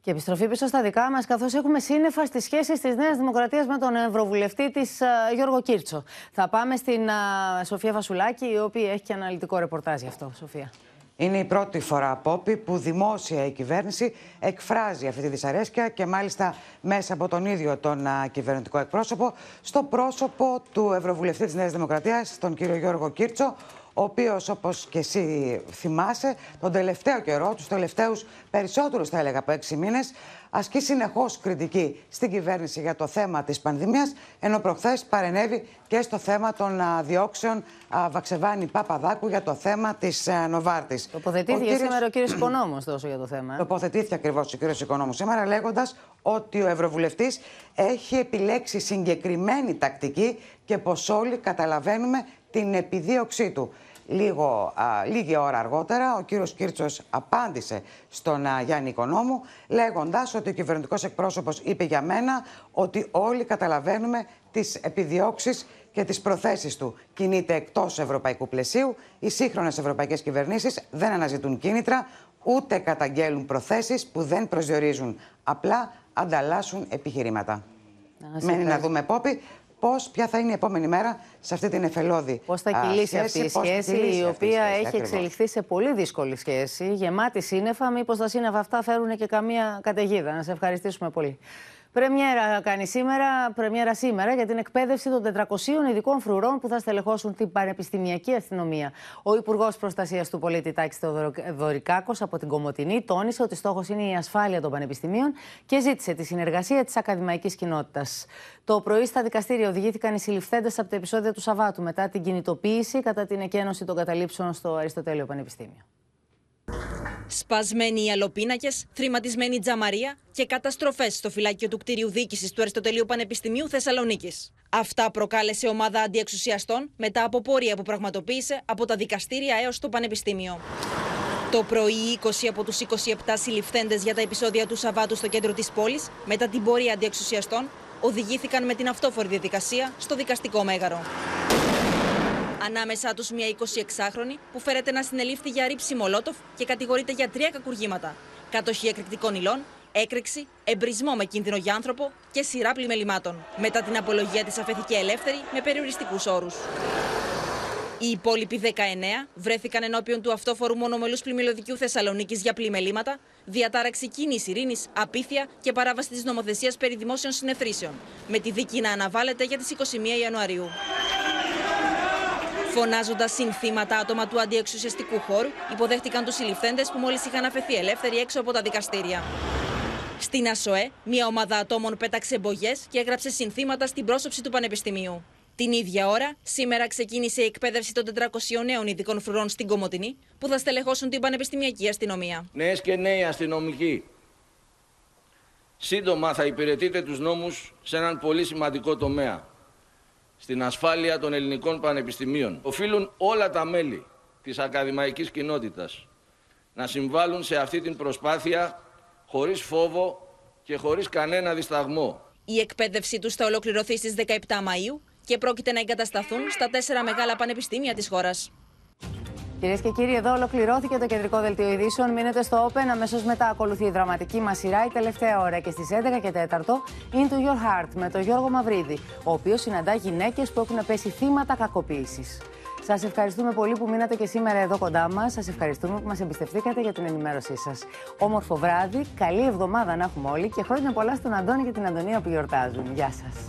Και επιστροφή πίσω στα δικά μας, καθώς έχουμε σύννεφα στις σχέσεις της Νέας Δημοκρατίας με τον Ευρωβουλευτή της uh, Γιώργο Κίρτσο. Θα πάμε στην uh, Σοφία Φασουλάκη, η οποία έχει και αναλυτικό ρεπορτάζ γι' αυτό. Σοφία. Είναι η πρώτη φορά, Πόπη, που δημόσια η κυβέρνηση εκφράζει αυτή τη δυσαρέσκεια και μάλιστα μέσα από τον ίδιο τον κυβερνητικό εκπρόσωπο στο πρόσωπο του Ευρωβουλευτή της Νέας Δημοκρατίας, τον κύριο Γιώργο Κίρτσο, ο οποίος, όπως και εσύ θυμάσαι, τον τελευταίο καιρό, τους τελευταίους περισσότερους, θα έλεγα, από έξι μήνες, ασκεί συνεχώς κριτική στην κυβέρνηση για το θέμα της πανδημίας, ενώ προχθές παρενέβη και στο θέμα των διώξεων Βαξεβάνη Παπαδάκου για το θέμα της Νοβάρτης. Τοποθετήθηκε κύριος... σήμερα ο κύριος Οικονόμος τόσο για το θέμα. Ε. Τοποθετήθηκε ακριβώς ο κύριος Οικονόμος σήμερα, λέγοντας ότι ο Ευρωβουλευτής έχει επιλέξει συγκεκριμένη τακτική και πως όλοι καταλαβαίνουμε την επιδίωξή του. Λίγο, α, λίγη ώρα αργότερα, ο κύριος Κίρτσος απάντησε στον α, Γιάννη Οικονόμου, λέγοντας ότι ο κυβερνητικός εκπρόσωπος είπε για μένα ότι όλοι καταλαβαίνουμε τις επιδιώξεις και τις προθέσεις του. Κινείται εκτός ευρωπαϊκού πλαισίου, οι σύγχρονες ευρωπαϊκές κυβερνήσεις δεν αναζητούν κίνητρα, ούτε καταγγέλουν προθέσεις που δεν προσδιορίζουν. Απλά ανταλλάσσουν επιχειρήματα. Μένει να δούμε, Πόπη, πώς, ποια θα είναι η επόμενη μέρα σε αυτή την εφελώδη Πώς θα κυλήσει αυτή η σχέση, η οποία έχει εξελιχθεί σε πολύ δύσκολη σχέση, γεμάτη σύννεφα. Μήπως τα σύννεφα αυτά φέρουν και καμία καταιγίδα. Να σε ευχαριστήσουμε πολύ. Πρεμιέρα κάνει σήμερα, πρεμιέρα σήμερα για την εκπαίδευση των 400 ειδικών φρουρών που θα στελεχώσουν την Πανεπιστημιακή Αστυνομία. Ο Υπουργός Προστασίας του Πολίτη Τάκης Θεοδωρικάκο από την Κομωτινή τόνισε ότι στόχος είναι η ασφάλεια των πανεπιστημίων και ζήτησε τη συνεργασία της ακαδημαϊκής κοινότητας. Το πρωί στα δικαστήρια οδηγήθηκαν οι συλληφθέντες από τα επεισόδια του Σαββάτου μετά την κινητοποίηση κατά την εκένωση των καταλήψεων στο Αριστοτέλειο Πανεπιστήμιο. Σπασμένοι οι αλοπίνακες, θρηματισμένη τζαμαρία και καταστροφές στο φυλάκιο του κτίριου διοίκησης του Αριστοτελείου Πανεπιστημίου Θεσσαλονίκης. Αυτά προκάλεσε ομάδα αντιεξουσιαστών μετά από πορεία που πραγματοποίησε από τα δικαστήρια έως το Πανεπιστήμιο. Το πρωί, 20 από τους 27 συλληφθέντες για τα επεισόδια του Σαββάτου στο κέντρο της πόλης, μετά την πορεία αντιεξουσιαστών, οδηγήθηκαν με την αυτόφορη διαδικασία στο δικαστικό μέγαρο. Ανάμεσά τους μια 26χρονη που φέρεται να συνελήφθη για ρήψη Μολότοφ και κατηγορείται για τρία κακουργήματα. Κατοχή εκρηκτικών υλών, έκρηξη, εμπρισμό με κίνδυνο για άνθρωπο και σειρά πλημελημάτων. Μετά την απολογία της αφέθηκε ελεύθερη με περιοριστικούς όρους. Οι υπόλοιποι 19 βρέθηκαν ενώπιον του αυτόφορου μονομελούς πλημμυλωδικιού Θεσσαλονίκης για πλημελήματα, διατάραξη κίνηση ειρήνης, απίθεια και παράβαση της νομοθεσίας περί δημόσιων συνεθρήσεων, με τη δίκη να αναβάλλεται για τις 21 Ιανουαρίου. Φωνάζοντας συνθήματα άτομα του αντιεξουσιαστικού χώρου, υποδέχτηκαν τους συλληφθέντες που μόλις είχαν αφαιθεί ελεύθεροι έξω από τα δικαστήρια. Στην ΑΣΟΕ, μια ομάδα ατόμων πέταξε μπογιές και έγραψε συνθήματα στην πρόσωψη του Πανεπιστημίου. Την ίδια ώρα, σήμερα ξεκίνησε η εκπαίδευση των 400 νέων ειδικών φρουρών στην Κομωτινή, που θα στελεχώσουν την Πανεπιστημιακή Αστυνομία. Νέες και νέοι αστυνομικοί, σύντομα θα υπηρετείτε τους νόμους σε έναν πολύ σημαντικό τομέα στην ασφάλεια των ελληνικών πανεπιστημίων. Οφείλουν όλα τα μέλη της ακαδημαϊκής κοινότητας να συμβάλλουν σε αυτή την προσπάθεια χωρίς φόβο και χωρίς κανένα δισταγμό. Η εκπαίδευσή τους θα ολοκληρωθεί στις 17 Μαΐου και πρόκειται να εγκατασταθούν στα τέσσερα μεγάλα πανεπιστήμια της χώρας. Κυρίες και κύριοι, εδώ ολοκληρώθηκε το κεντρικό δελτίο ειδήσεων. Μείνετε στο Open. Αμέσως μετά ακολουθεί η δραματική μας σειρά η τελευταία ώρα και στις 11 και 4 Into Your Heart με τον Γιώργο Μαυρίδη, ο οποίος συναντά γυναίκες που έχουν πέσει θύματα κακοποίησης. Σας ευχαριστούμε πολύ που μείνατε και σήμερα εδώ κοντά μας. Σας ευχαριστούμε που μας εμπιστευτήκατε για την ενημέρωσή σας. Όμορφο βράδυ, καλή εβδομάδα να έχουμε όλοι και χρόνια πολλά στον Αντώνη και την Αντωνία που γιορτάζουν. Γεια σας.